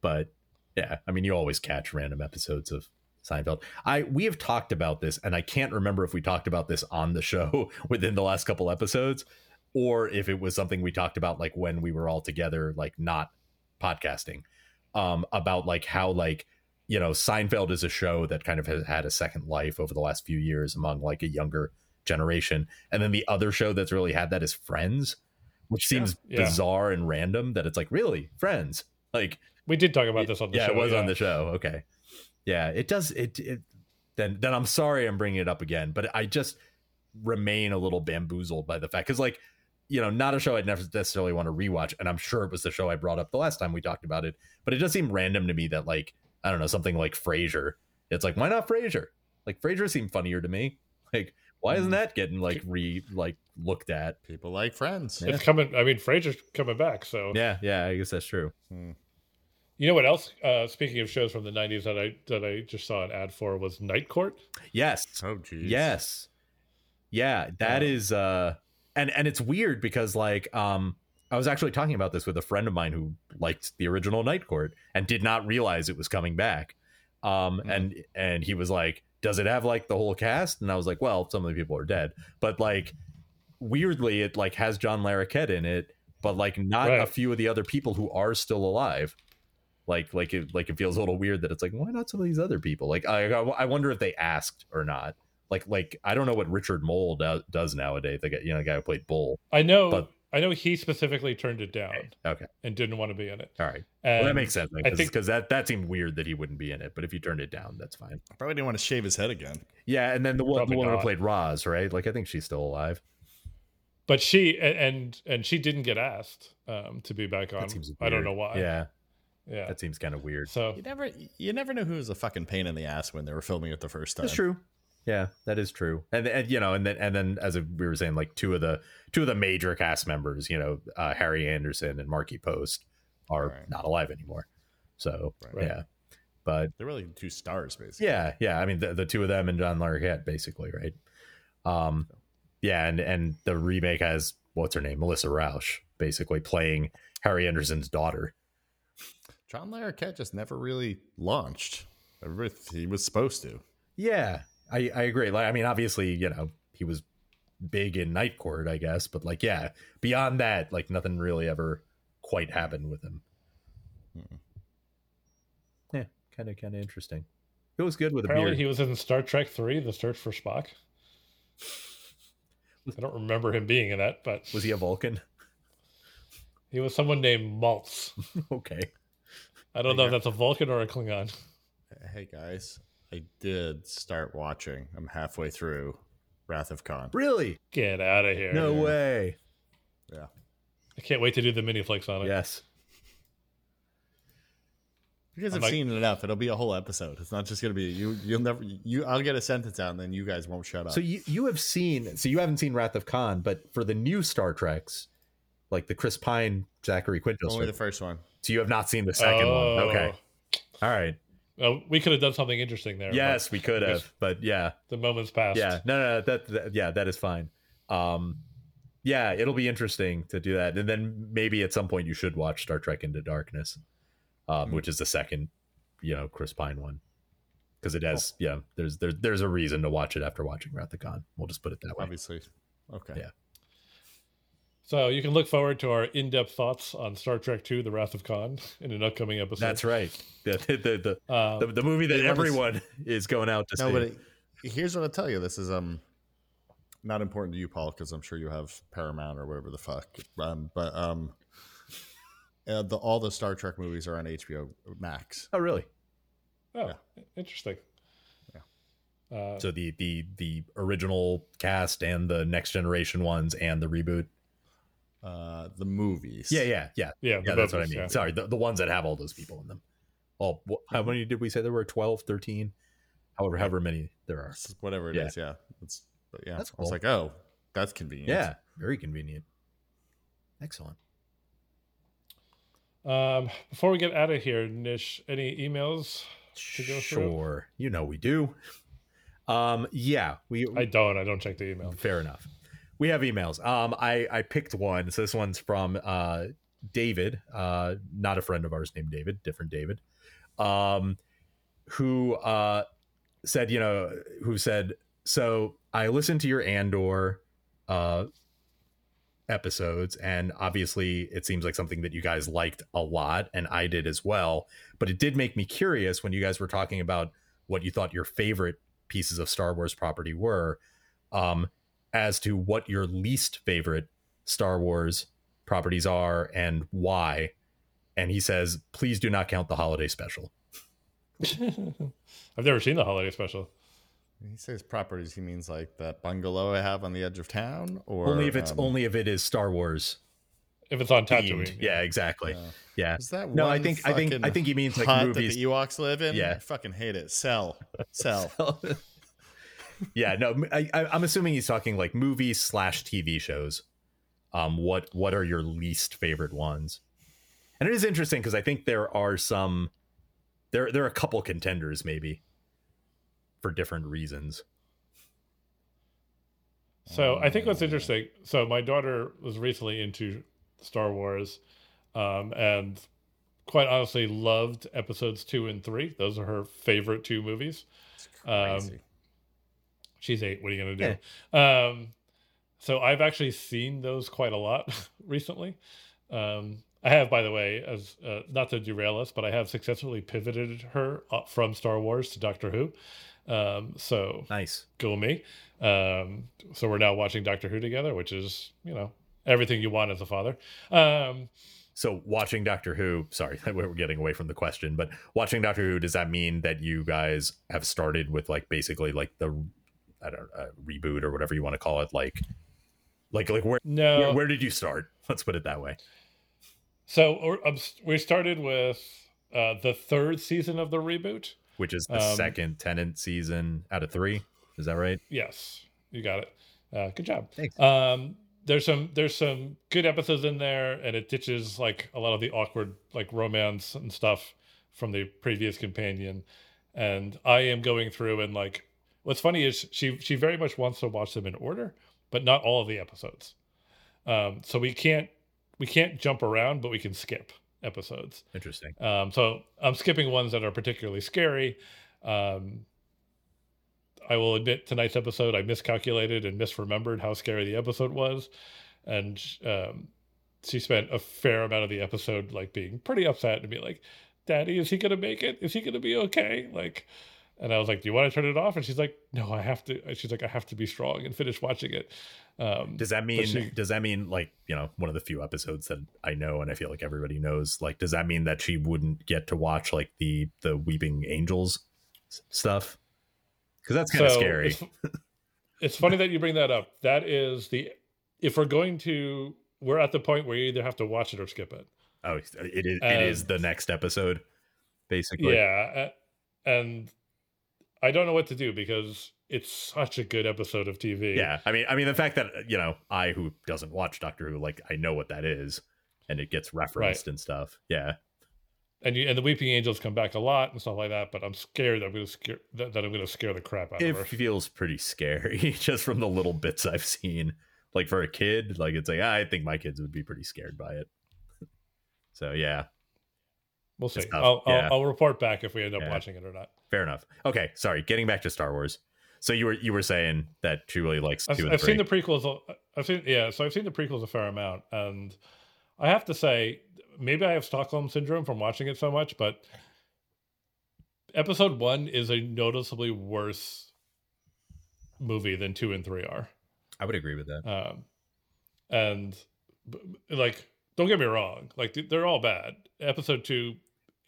But yeah, I mean, you always catch random episodes of Seinfeld. I we have talked about this, and I can't remember if we talked about this on the show [LAUGHS] within the last couple episodes, or if it was something we talked about like when we were all together, like not podcasting, um, about like how like you know Seinfeld is a show that kind of has had a second life over the last few years among like a younger generation, and then the other show that's really had that is Friends, which seems Yeah. bizarre and random. That it's like really Friends, like We did talk about this on the yeah, show. it was on the show. Okay, yeah, it does. It, it then then I'm sorry I'm bringing it up again, but I just remain a little bamboozled by the fact because like you know not a show I'd never necessarily want to rewatch, and I'm sure it was the show I brought up the last time we talked about it, but it does seem random to me that like I don't know something like Frasier. It's like why not Frasier? Like Frasier seemed funnier to me. Like why isn't that getting like re like looked at? People like Friends. It's coming. I mean, Frasier's coming back. So Yeah, yeah, I guess that's true. Hmm. You know what else? Uh, speaking of shows from the 90s that I that I just saw an ad for was Night Court. Yes, Oh, geez. Yes. Yeah, that is uh and and it's weird because like um I was actually talking about this with a friend of mine who liked the original Night Court and did not realize it was coming back. Um Mhm. and and he was like, "Does it have like the whole cast?" And I was like, "Well, some of the people are dead, but like weirdly it like has John Larroquette in it, but like not Right. a few of the other people who are still alive. Like like it like it feels a little weird that it's like why not some of these other people? Like I I wonder if they asked or not. Like like I don't know what Richard Moll do, does nowadays. The guy, you know the guy who played Bull. I know. But- I know he specifically turned it down Okay, and didn't want to be in it. all right. Well, that makes sense I think because that that seemed weird that he wouldn't be in it. But if you turned it down, that's fine. Probably didn't want to shave his head again. Yeah, and then the one the Probably woman who played Roz, right? Like I think she's still alive. but she and and she didn't get asked um, to be back on. I don't know why. Yeah, yeah. that seems kind of weird. So You never, you never knew who was a fucking pain in the ass when they were filming it the first time. That's true. Yeah, that is true. And and you know, and then and then as we were saying, like two of the two of the major cast members, you know, uh, Harry Anderson and Markie Post are Right. not alive anymore. So Right. yeah, but They're really two stars, basically. yeah, yeah. I mean, the, the two of them and John Larroquette, basically, right? Um, yeah, and and the remake has what's her name, Melissa Rauch, basically playing Harry Anderson's daughter. John Larroquette just never really launched. He was supposed to. Yeah, I, I agree. Like, I mean, obviously, you know, he was big in Night Court, I guess, but like, yeah, beyond that, like, nothing really ever quite happened with him. Mm-mm. Yeah, kind of, kind of interesting. It was good with a apparently beard. he was in Star Trek Three: The Search for Spock. [LAUGHS] I don't remember him being in that, but was he a Vulcan? [LAUGHS] he was someone named Maltz. [LAUGHS] okay. I don't know if that's a Vulcan or a Klingon. Hey guys, I did start watching. I'm halfway through Wrath of Khan. Really? Get out of here! No Yeah. way. Yeah. I can't wait to do the mini flicks on it. Yes. You guys I'm have like- seen it enough. It'll be a whole episode. It's not just gonna be you. You'll never. You. I'll get a sentence out, and then you guys won't shut up. So you you have seen so you haven't seen Wrath of Khan, but for the new Star Treks, like the Chris Pine, Zachary Quinto, only the first one. So you have not seen the second Oh. one. Okay. All right. Well, we could have done something interesting there. Yes, we could have, but yeah, the moments passed. yeah, no, no, no that, that, yeah, that is fine. Um, yeah, it'll be interesting to do that, and then maybe at some point you should watch Star Trek Into Darkness, um, Hmm. which is the second, you know, Chris Pine one, because it has, yeah, there's there's there's a reason to watch it after watching Wrath of Khan. We'll just put it that way. Obviously. Okay. Yeah. So you can look forward to our in-depth thoughts on Star Trek II: The Wrath of Khan in an upcoming episode. That's right. [LAUGHS] The the the, the, Uh, the, the movie that Hey, let everyone is going out to No, see. but it, here's what I'll tell you. This is um not important to you, Paul, because I'm sure you have Paramount or whatever the fuck. Um, but um, uh, the all the Star Trek movies are on HBO Max. oh, really? oh, interesting. Uh, So the the the original cast and the next generation ones and the reboot. Uh, the movies. Yeah, yeah, yeah. yeah, Yeah, that's what I mean. yeah. Sorry, the, the ones that have all those people in them. Oh, wh- how many did we say there were? 12, 13? However, however many there are. Whatever it is. Yeah. Yeah. It's but yeah. That's I was like, oh, that's convenient. Yeah, very convenient. Excellent. Um, before we get out of here, Nish, any emails? To go through? Sure. You know we do. Um, yeah, we I don't. I don't check the email. Fair enough. We have emails. Um, I I picked one. So this one's from uh David, uh, not a friend of ours named David, different David, um, who uh said, you know, who said, so I listened to your Andor uh episodes and obviously it seems like something that you guys liked a lot and I did as well but it did make me curious when you guys were talking about what you thought your favorite pieces of Star Wars property were um as to what your least favorite Star Wars properties are and why and he says please do not count the holiday special [LAUGHS] I've never seen the holiday special. When he says properties, he means like that bungalow I have on the edge of town, or only if it's um, only if it is Star Wars If it's on themed. Tatooine, yeah exactly uh, yeah Is that no I think I think I think he means like hut movies that the Ewoks live in? Yeah. I fucking hate it. Sell, [LAUGHS] sell. Yeah, no, I, I, I'm assuming he's talking like movies slash TV shows. Um, what what are your least favorite ones? And it is interesting because I think there are some, there there are a couple contenders maybe, for different reasons. So I think what's interesting. So my daughter was recently into Star Wars, um, and quite honestly loved episodes two and three. Those are her favorite two movies. It's Um, crazy. She's eight. What are you gonna do? Um, so I've actually seen those quite a lot [LAUGHS] recently. Um, I have, by the way, as uh, not to derail us, but I have successfully pivoted her up from Star Wars to Doctor Who. Um, so Nice. go me. Um, so we're now watching Doctor Who together, which is you know everything you want as a father. Um, So watching Doctor Who, sorry, [LAUGHS] we're getting away from the question, but watching Doctor Who, does that mean that you guys have started with like basically like the I don't uh, reboot or whatever you want to call it, like like like where, no, where where did you start? [LAUGHS] Let's put it that way. so or- um, we started with uh, the third season of the reboot. Which is the Um, second Tennant season out of three. Is that right? Yes, you got it. Uh, good job. Thanks. Um, there's some there's some good episodes in there, and it ditches like a lot of the awkward like romance and stuff from the previous companion. And I am going through and like what's funny is she she very much wants to watch them in order, but not all of the episodes. Um, so we can't we can't jump around, but we can skip episodes. Interesting. Um, so I'm skipping ones that are particularly scary. Um, I will admit tonight's episode I miscalculated and misremembered how scary the episode was, and um, she spent a fair amount of the episode like being pretty upset and be like, "Daddy, is he gonna make it? Is he gonna be okay?" Like, and I was like, "Do you want to turn it off?" And she's like, "No, I have to." She's like, "I have to be strong and finish watching it." Um, Does that mean she- does that mean like, you know, one of the few episodes that I know and I feel like everybody knows, like does that mean that she wouldn't get to watch like the the Weeping Angels stuff? Cuz that's kind of So, scary. It's, it's funny that you bring that up. That is the if we're going to we're at the point where you either have to watch it or skip it. Oh, it is it is the next episode basically. Yeah, and I don't know what to do because it's such a good episode of TV. Yeah. I mean I mean the fact that you know, I who doesn't watch Doctor Who like I know what that is and it gets referenced and stuff. Yeah. and you, and the Weeping Angels come back a lot and stuff like that. But I'm scared that I'm going to scare that, that I'm going to scare the crap out It of her. It feels pretty scary [LAUGHS] just from the little bits I've seen. Like for a kid, like it's like I think my kids would be pretty scared by it. So yeah, We'll see. I'll, yeah. I'll I'll report back if we end up Yeah. watching it or not. Fair enough. Okay, sorry. Getting back to Star Wars. So you were you were saying that she really likes I've, I've seen the prequels. a- I've seen yeah, so I've seen the prequels a fair amount, and I have to say, maybe I have Stockholm syndrome from watching it so much, but episode one is a noticeably worse movie than two and three are. I would agree with that. Um, and like, don't get me wrong, like they're all bad. Episode two,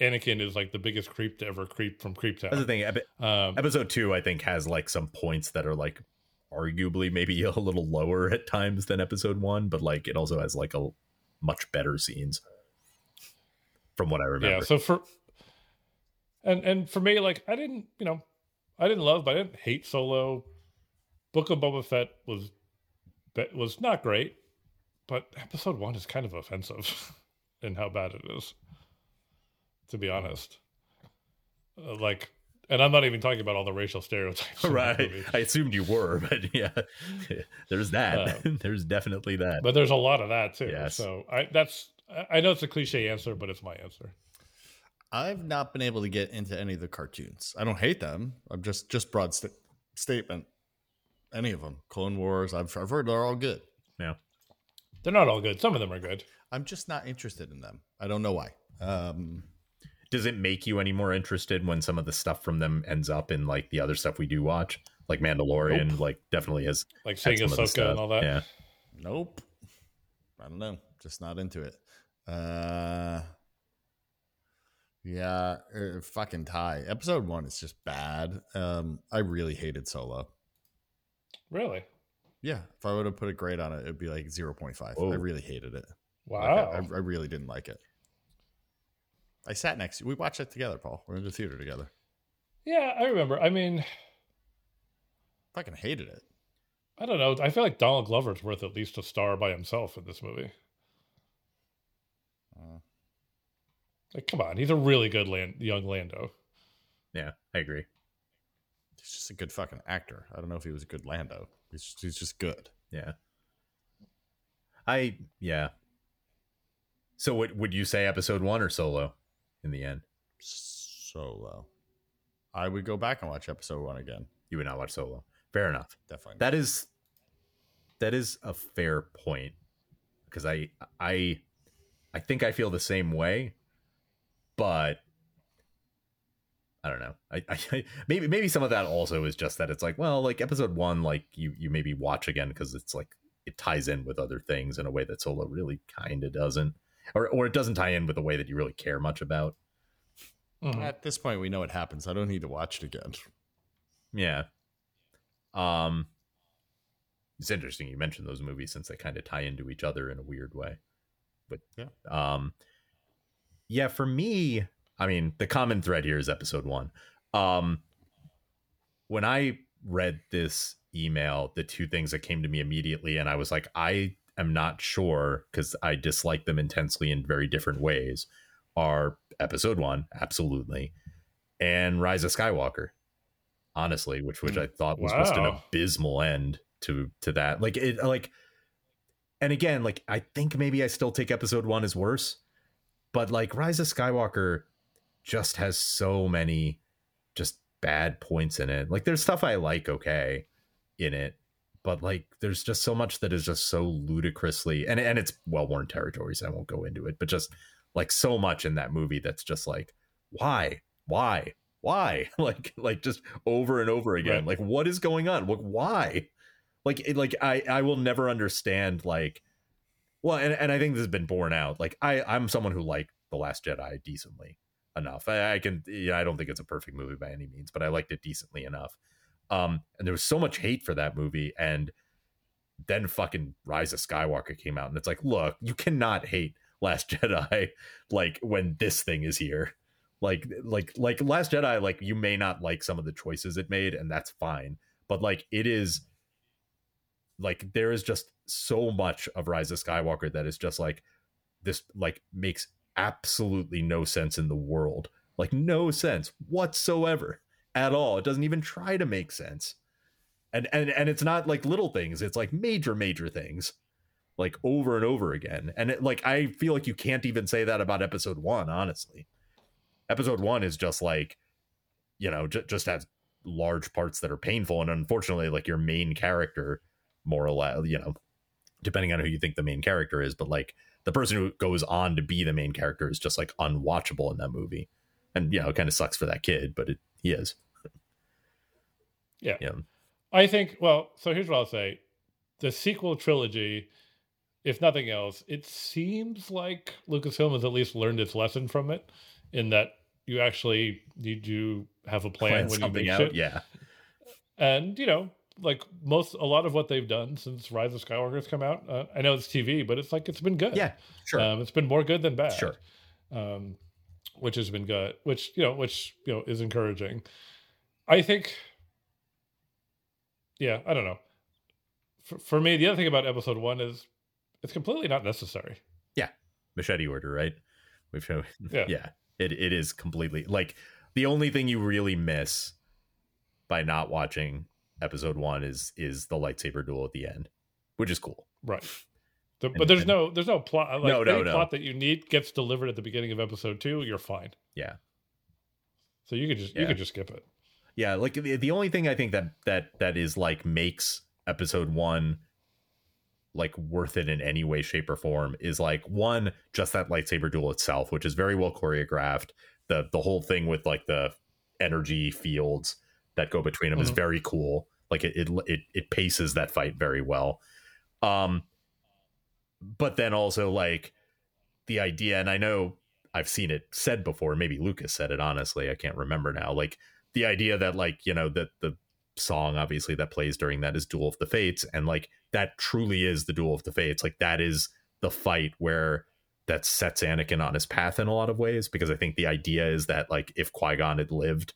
Anakin is like the biggest creep to ever creep from Creep Town. That's the thing. epi- Um, Episode two, I think, has like some points that are like arguably maybe [LAUGHS] a little lower at times than episode one, but like it also has like a much better scenes from what I remember. Yeah. So for and and for me, like I didn't, you know, I didn't love, but I didn't hate Solo. Book of Boba Fett was was not great, but Episode One is kind of offensive [LAUGHS] in how bad it is. To be honest, Uh, like, and I'm not even talking about all the racial stereotypes. right. I assumed you were, but yeah, [LAUGHS] there's that. Uh, [LAUGHS] there's definitely that. But there's a lot of that too. Yes. So I that's I- I know it's a cliche answer, but it's my answer. I've not been able to get into any of the cartoons. I don't hate them. I'm just just broad sta- statement. Any of them, Clone Wars. I've I've heard they're all good. yeah. They're not all good. Some of them are good. I'm just not interested in them. I don't know why. Um, Does it make you any more interested when some of the stuff from them ends up in like the other stuff we do watch? Like Mandalorian, Nope. like definitely has Like seeing some of the Ahsoka stuff. and all that. Yeah. nope. I don't know. Just not into it. Uh, yeah, uh, fucking tie. Episode one is just bad. Um, I really hated Solo. Really? Yeah, if I would have put a grade on it, it'd be like zero point five. Whoa. I really hated it. Like, Wow. I, I really didn't like it. I sat next to you. we watched it together, Paul. We're in the theater together. yeah, I remember. I mean, Fucking hated it. I don't know. I feel like Donald Glover's worth at least a star by himself in this movie. Uh, Like, come on, he's a really good land, young Lando. Yeah, I agree. he's just a good fucking actor. I don't know if he was a good Lando. He's just, he's just good. Yeah. I yeah. So what would you say episode 1 or solo in the end? Solo. I would go back and watch episode one again. You would not watch solo. Fair enough. Definitely. That is that is a fair point because I I I think I feel the same way, but I don't know. I, I [LAUGHS] maybe maybe some of that also is just that it's like well, like episode one, like you you maybe watch again because it's like it ties in with other things in a way that Solo really kind of doesn't, or or it doesn't tie in with a way that you really care much about. Mm-hmm. At this point, we know what happens. I don't need to watch it again. Yeah. Um, it's interesting you mentioned those movies since they kind of tie into each other in a weird way. But yeah, um, yeah, for me, I mean, the common thread here is episode one. Um, when I read this email, the two things that came to me immediately, and I was like, I am not sure because I dislike them intensely in very different ways, are episode one, absolutely, and Rise of Skywalker, honestly, which which hmm. I thought was wow. just an abysmal end to to that. Like it like and again, like I think maybe I still take episode one as worse, but like Rise of Skywalker just has so many just bad points in it. Like there's stuff I like okay in it, but like there's just so much that is just so ludicrously and and it's well-worn territories. So I won't go into it, but just like so much in that movie that's just like why? Why? Why? [LAUGHS] like like just over and over again. Right. Like what is going on? Like why? Like it, like I I will never understand like well and and I think this has been borne out. Like I I'm someone who liked The Last Jedi decently enough. I, I can, yeah, I don't think it's a perfect movie by any means, but I liked it decently enough. Um, and there was so much hate for that movie, and then fucking Rise of Skywalker came out, and it's like, look, you cannot hate Last [LAUGHS] Jedi like when this thing is here. Like, like, like Last Jedi, like you may not like some of the choices it made, and that's fine. But like, it is like there is just so much of Rise of Skywalker that is just like this, like makes absolutely no sense in the world. Like no sense whatsoever at all. It doesn't even try to make sense. And and and it's not like little things, it's like major major things. Like over and over again. And it, like I feel like you can't even say that about episode 1, honestly. Episode 1 is just like you know, j- just has large parts that are painful and unfortunately like your main character more or less, you know, depending on who you think the main character is, but like the person who goes on to be the main character is just like unwatchable in that movie. And you know, it kind of sucks for that kid, but it he is. Yeah. Yeah. I think well, so here's what I'll say. The sequel trilogy, if nothing else, it seems like Lucasfilm has at least learned its lesson from it in that you actually need to have a plan, plan when you make out, shit. Yeah. And you know, like most a lot of what they've done since Rise of Skywalker has come out. Uh, I know it's TV, but it's like it's been good. Yeah, sure. Um, it's been more good than bad. Sure. Um, which has been good. Which you know, which you know, is encouraging. I think. Yeah, I don't know. For, for me, the other thing about Episode One is it's completely not necessary. Yeah, machete order, right? We've shown. [LAUGHS] Yeah, yeah. It it is completely like the only thing you really miss by not watching episode one is is the lightsaber duel at the end, which is cool. Right. The, and, but there's and, no there's no plot. Like, no, no, any no. plot that you need gets delivered at the beginning of episode two. You're fine. Yeah. So you could just yeah. you could just skip it. Yeah, like the, the only thing I think that that that is like makes episode one like worth it in any way, shape, or form is like one just that lightsaber duel itself, which is very well choreographed. The the whole thing with like the energy fields that go between them mm-hmm. is very cool. Like it, it it it paces that fight very well. Um, but then also like the idea, and I know I've seen it said before. Maybe Lucas said it. Honestly, I can't remember now. Like the idea that like you know that the song obviously that plays during that is Duel of the Fates, and like that truly is the Duel of the Fates. Like that is the fight where that sets Anakin on his path in a lot of ways. Because I think the idea is that like if Qui Gon had lived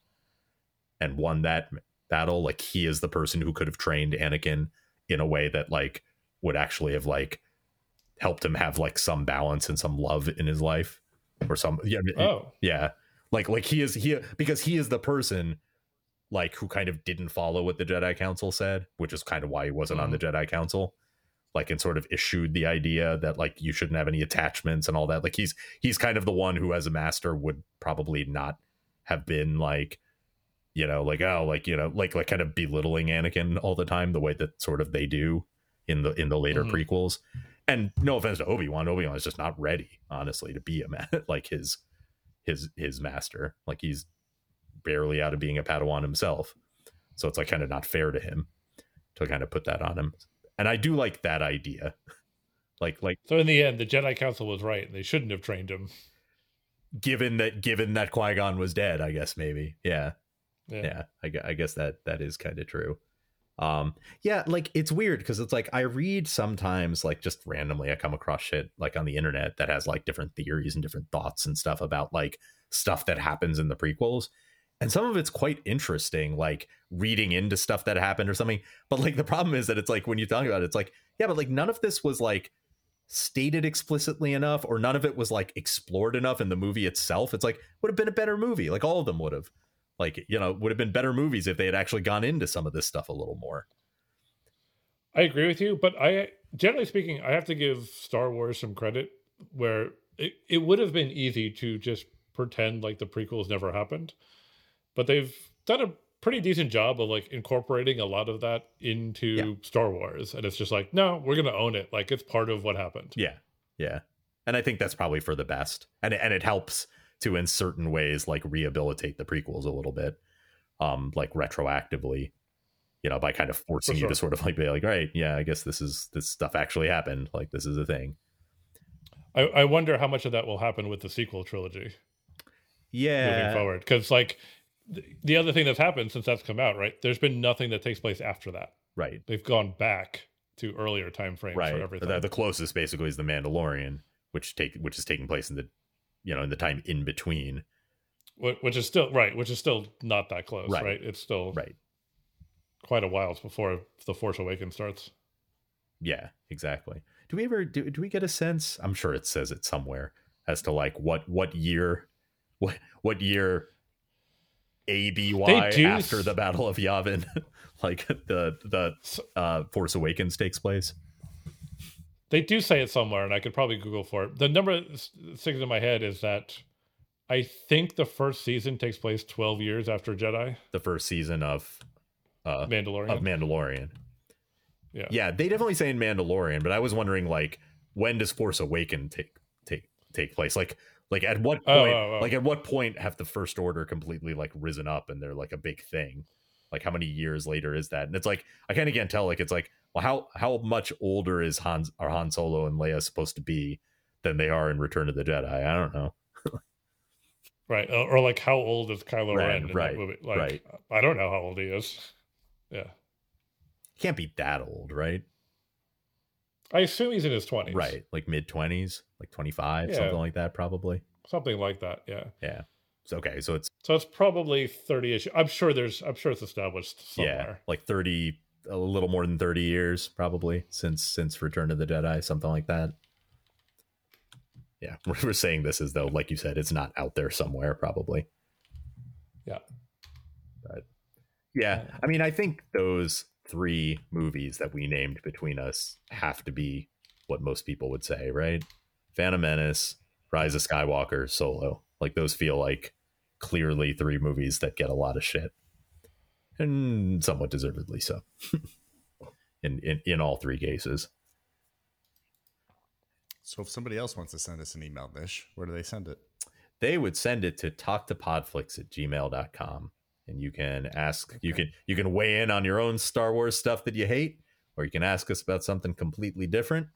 and won that battle like he is the person who could have trained Anakin in a way that like would actually have like helped him have like some balance and some love in his life or some yeah oh yeah like like he is he because he is the person like who kind of didn't follow what the Jedi Council said, which is kind of why he wasn't mm-hmm. on the mm-hmm. Jedi Council. Like and sort of issued the idea that like you shouldn't have any attachments and all that. Like he's he's kind of the one who as a master would probably not have been like you know, like oh, like you know, like like kind of belittling Anakin all the time, the way that sort of they do in the in the later Mhm. prequels. And no offense to Obi Wan, Obi Wan is just not ready, honestly, to be a man [LAUGHS] like his his his master. Like he's barely out of being a Padawan himself, so it's like kind of not fair to him to kind of put that on him. And I do like that idea, [LAUGHS] like like So in the end, the Jedi Council was right, and they shouldn't have trained him. given that given that Qui Gon was dead, I guess maybe yeah. Yeah. yeah I, I guess that that is kind of true um yeah like it's weird because it's like i read sometimes like just randomly i come across shit like on the internet that has like different theories and different thoughts and stuff about like stuff that happens in the prequels and some of it's quite interesting like reading into stuff that happened or something but like the problem is that it's like when you talk about it it's like yeah but like none of this was like stated explicitly enough or none of it was like explored enough in the movie itself it's like would have been a better movie like all of them would have like you know would have been better movies if they had actually gone into some of this stuff a little more I agree with you, but I generally speaking, I have to give Star Wars some credit where it, it would have been easy to just pretend like the prequels never happened. But they've done a pretty decent job of like incorporating a lot of that into Yeah. Star Wars. And it's just like, no, we're gonna own it. Like it's part of what happened. yeah yeah and i think that's probably for the best and and it helps to in certain ways like rehabilitate the prequels a little bit um like retroactively you know by kind of forcing For you to sort of like be like right yeah i guess this is this stuff actually happened like this is a thing I, I wonder how much of that will happen with the sequel trilogy yeah moving forward. Because like th- the other thing that's happened since that's come out, right? There's been nothing that takes place after that. right They've gone back to earlier time frames for right everything. the, the closest basically is the mandalorian which take which is taking place in the you know in the time in between which is still right, which is still not that close, Right. right? It's still right quite a while before the Force Awakens starts. Yeah, exactly. Do we ever do, do we get a sense? I'm sure it says it somewhere as to like what what year what what year ABY after the Battle of Yavin [LAUGHS] like the the uh Force Awakens takes place. They do say it somewhere, and I could probably Google for it. The number that s- sticks in my head is that I think the first season takes place 12 years after Jedi The first season of uh Mandalorian. of Mandalorian. yeah. Yeah, they definitely say in Mandalorian, but I was wondering like when does Force Awaken take take take place? Like like at what Oh, point oh, oh. like at what point have the first order completely like risen up and they're like a big thing? Like how many years later is that? And it's like I kind of can't tell. Like it's like, well, how how much older is Han or Han Solo and Leia supposed to be than they are in Return of the Jedi? I don't know. [LAUGHS] Right. Or, or like, how old is Kylo Ren, Ren in right, that movie? Like, right. I don't know how old he is. Yeah. he Can't be that old, right? I assume he's in his 20s. Right, like mid twenties, like twenty five, Yeah. something like that, probably. Something like that. Yeah. Yeah. So okay, so it's So it's probably 30 ish. I'm sure there's, I'm sure it's established somewhere. yeah like 30 a little more than 30 years probably since since return of the jedi something like that. Yeah [LAUGHS] we're, we're saying this as though like you said it's not out there somewhere probably. Yeah. but yeah i mean i think those three movies that we named between us have to be what most people would say right? Phantom menace rise of skywalker solo. Like those feel like clearly three movies that get a lot of shit and somewhat deservedly so [LAUGHS] in, in in all three cases So if somebody else wants to send us an email, Bish, where do they send it? they would send it to talktopodflix at gmail.com and you can ask you can you can weigh in on your own star wars stuff that you hate or you can ask us about something completely different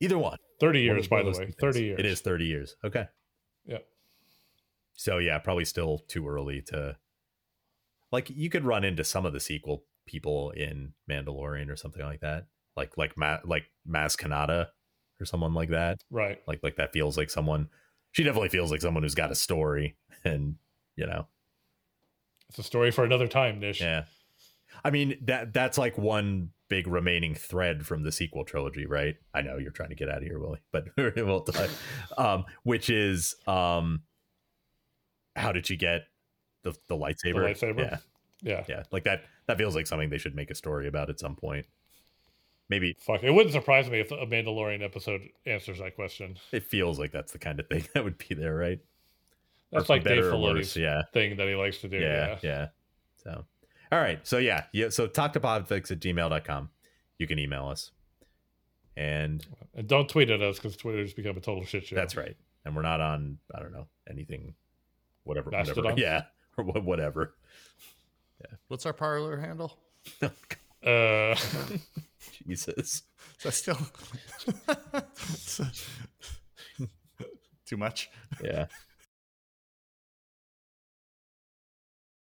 either one 30 years, of by the way. things. 30 years. it is 30 years okay Yeah. so yeah probably still too early to like you could run into some of the sequel people in mandalorian or something like that. Like like Ma- like Maz Kanata or someone like that. Right. like like that feels like someone she definitely feels like someone who's got a story [LAUGHS] and you know. It's a story for another time, Nish. yeah. I mean that that's like one big remaining thread from the sequel trilogy right? I know you're trying to get out of here willie but [LAUGHS] we'll um which is um how did she get the the lightsaber. The lightsaber. Yeah. Yeah. Yeah. Like that that feels like something they should make a story about at some point. Maybe fuck. It wouldn't surprise me if a Mandalorian episode answers that question. It feels like that's the kind of thing [LAUGHS] that would be there, right? That's like Dave Filoni's yeah. thing that he likes to do. Yeah, yeah, yeah. So all right. So yeah. Yeah. So talk to podflix at gmail.com. You can email us. And, and don't tweet at us because Twitter's become a total shit show. That's right. And we're not on, I don't know, anything whatever. Mastodon? whatever. [LAUGHS] Yeah. [LAUGHS] or whatever. Yeah. What's our parlor handle? [LAUGHS] uh, Jesus. So still [LAUGHS] too much. Yeah.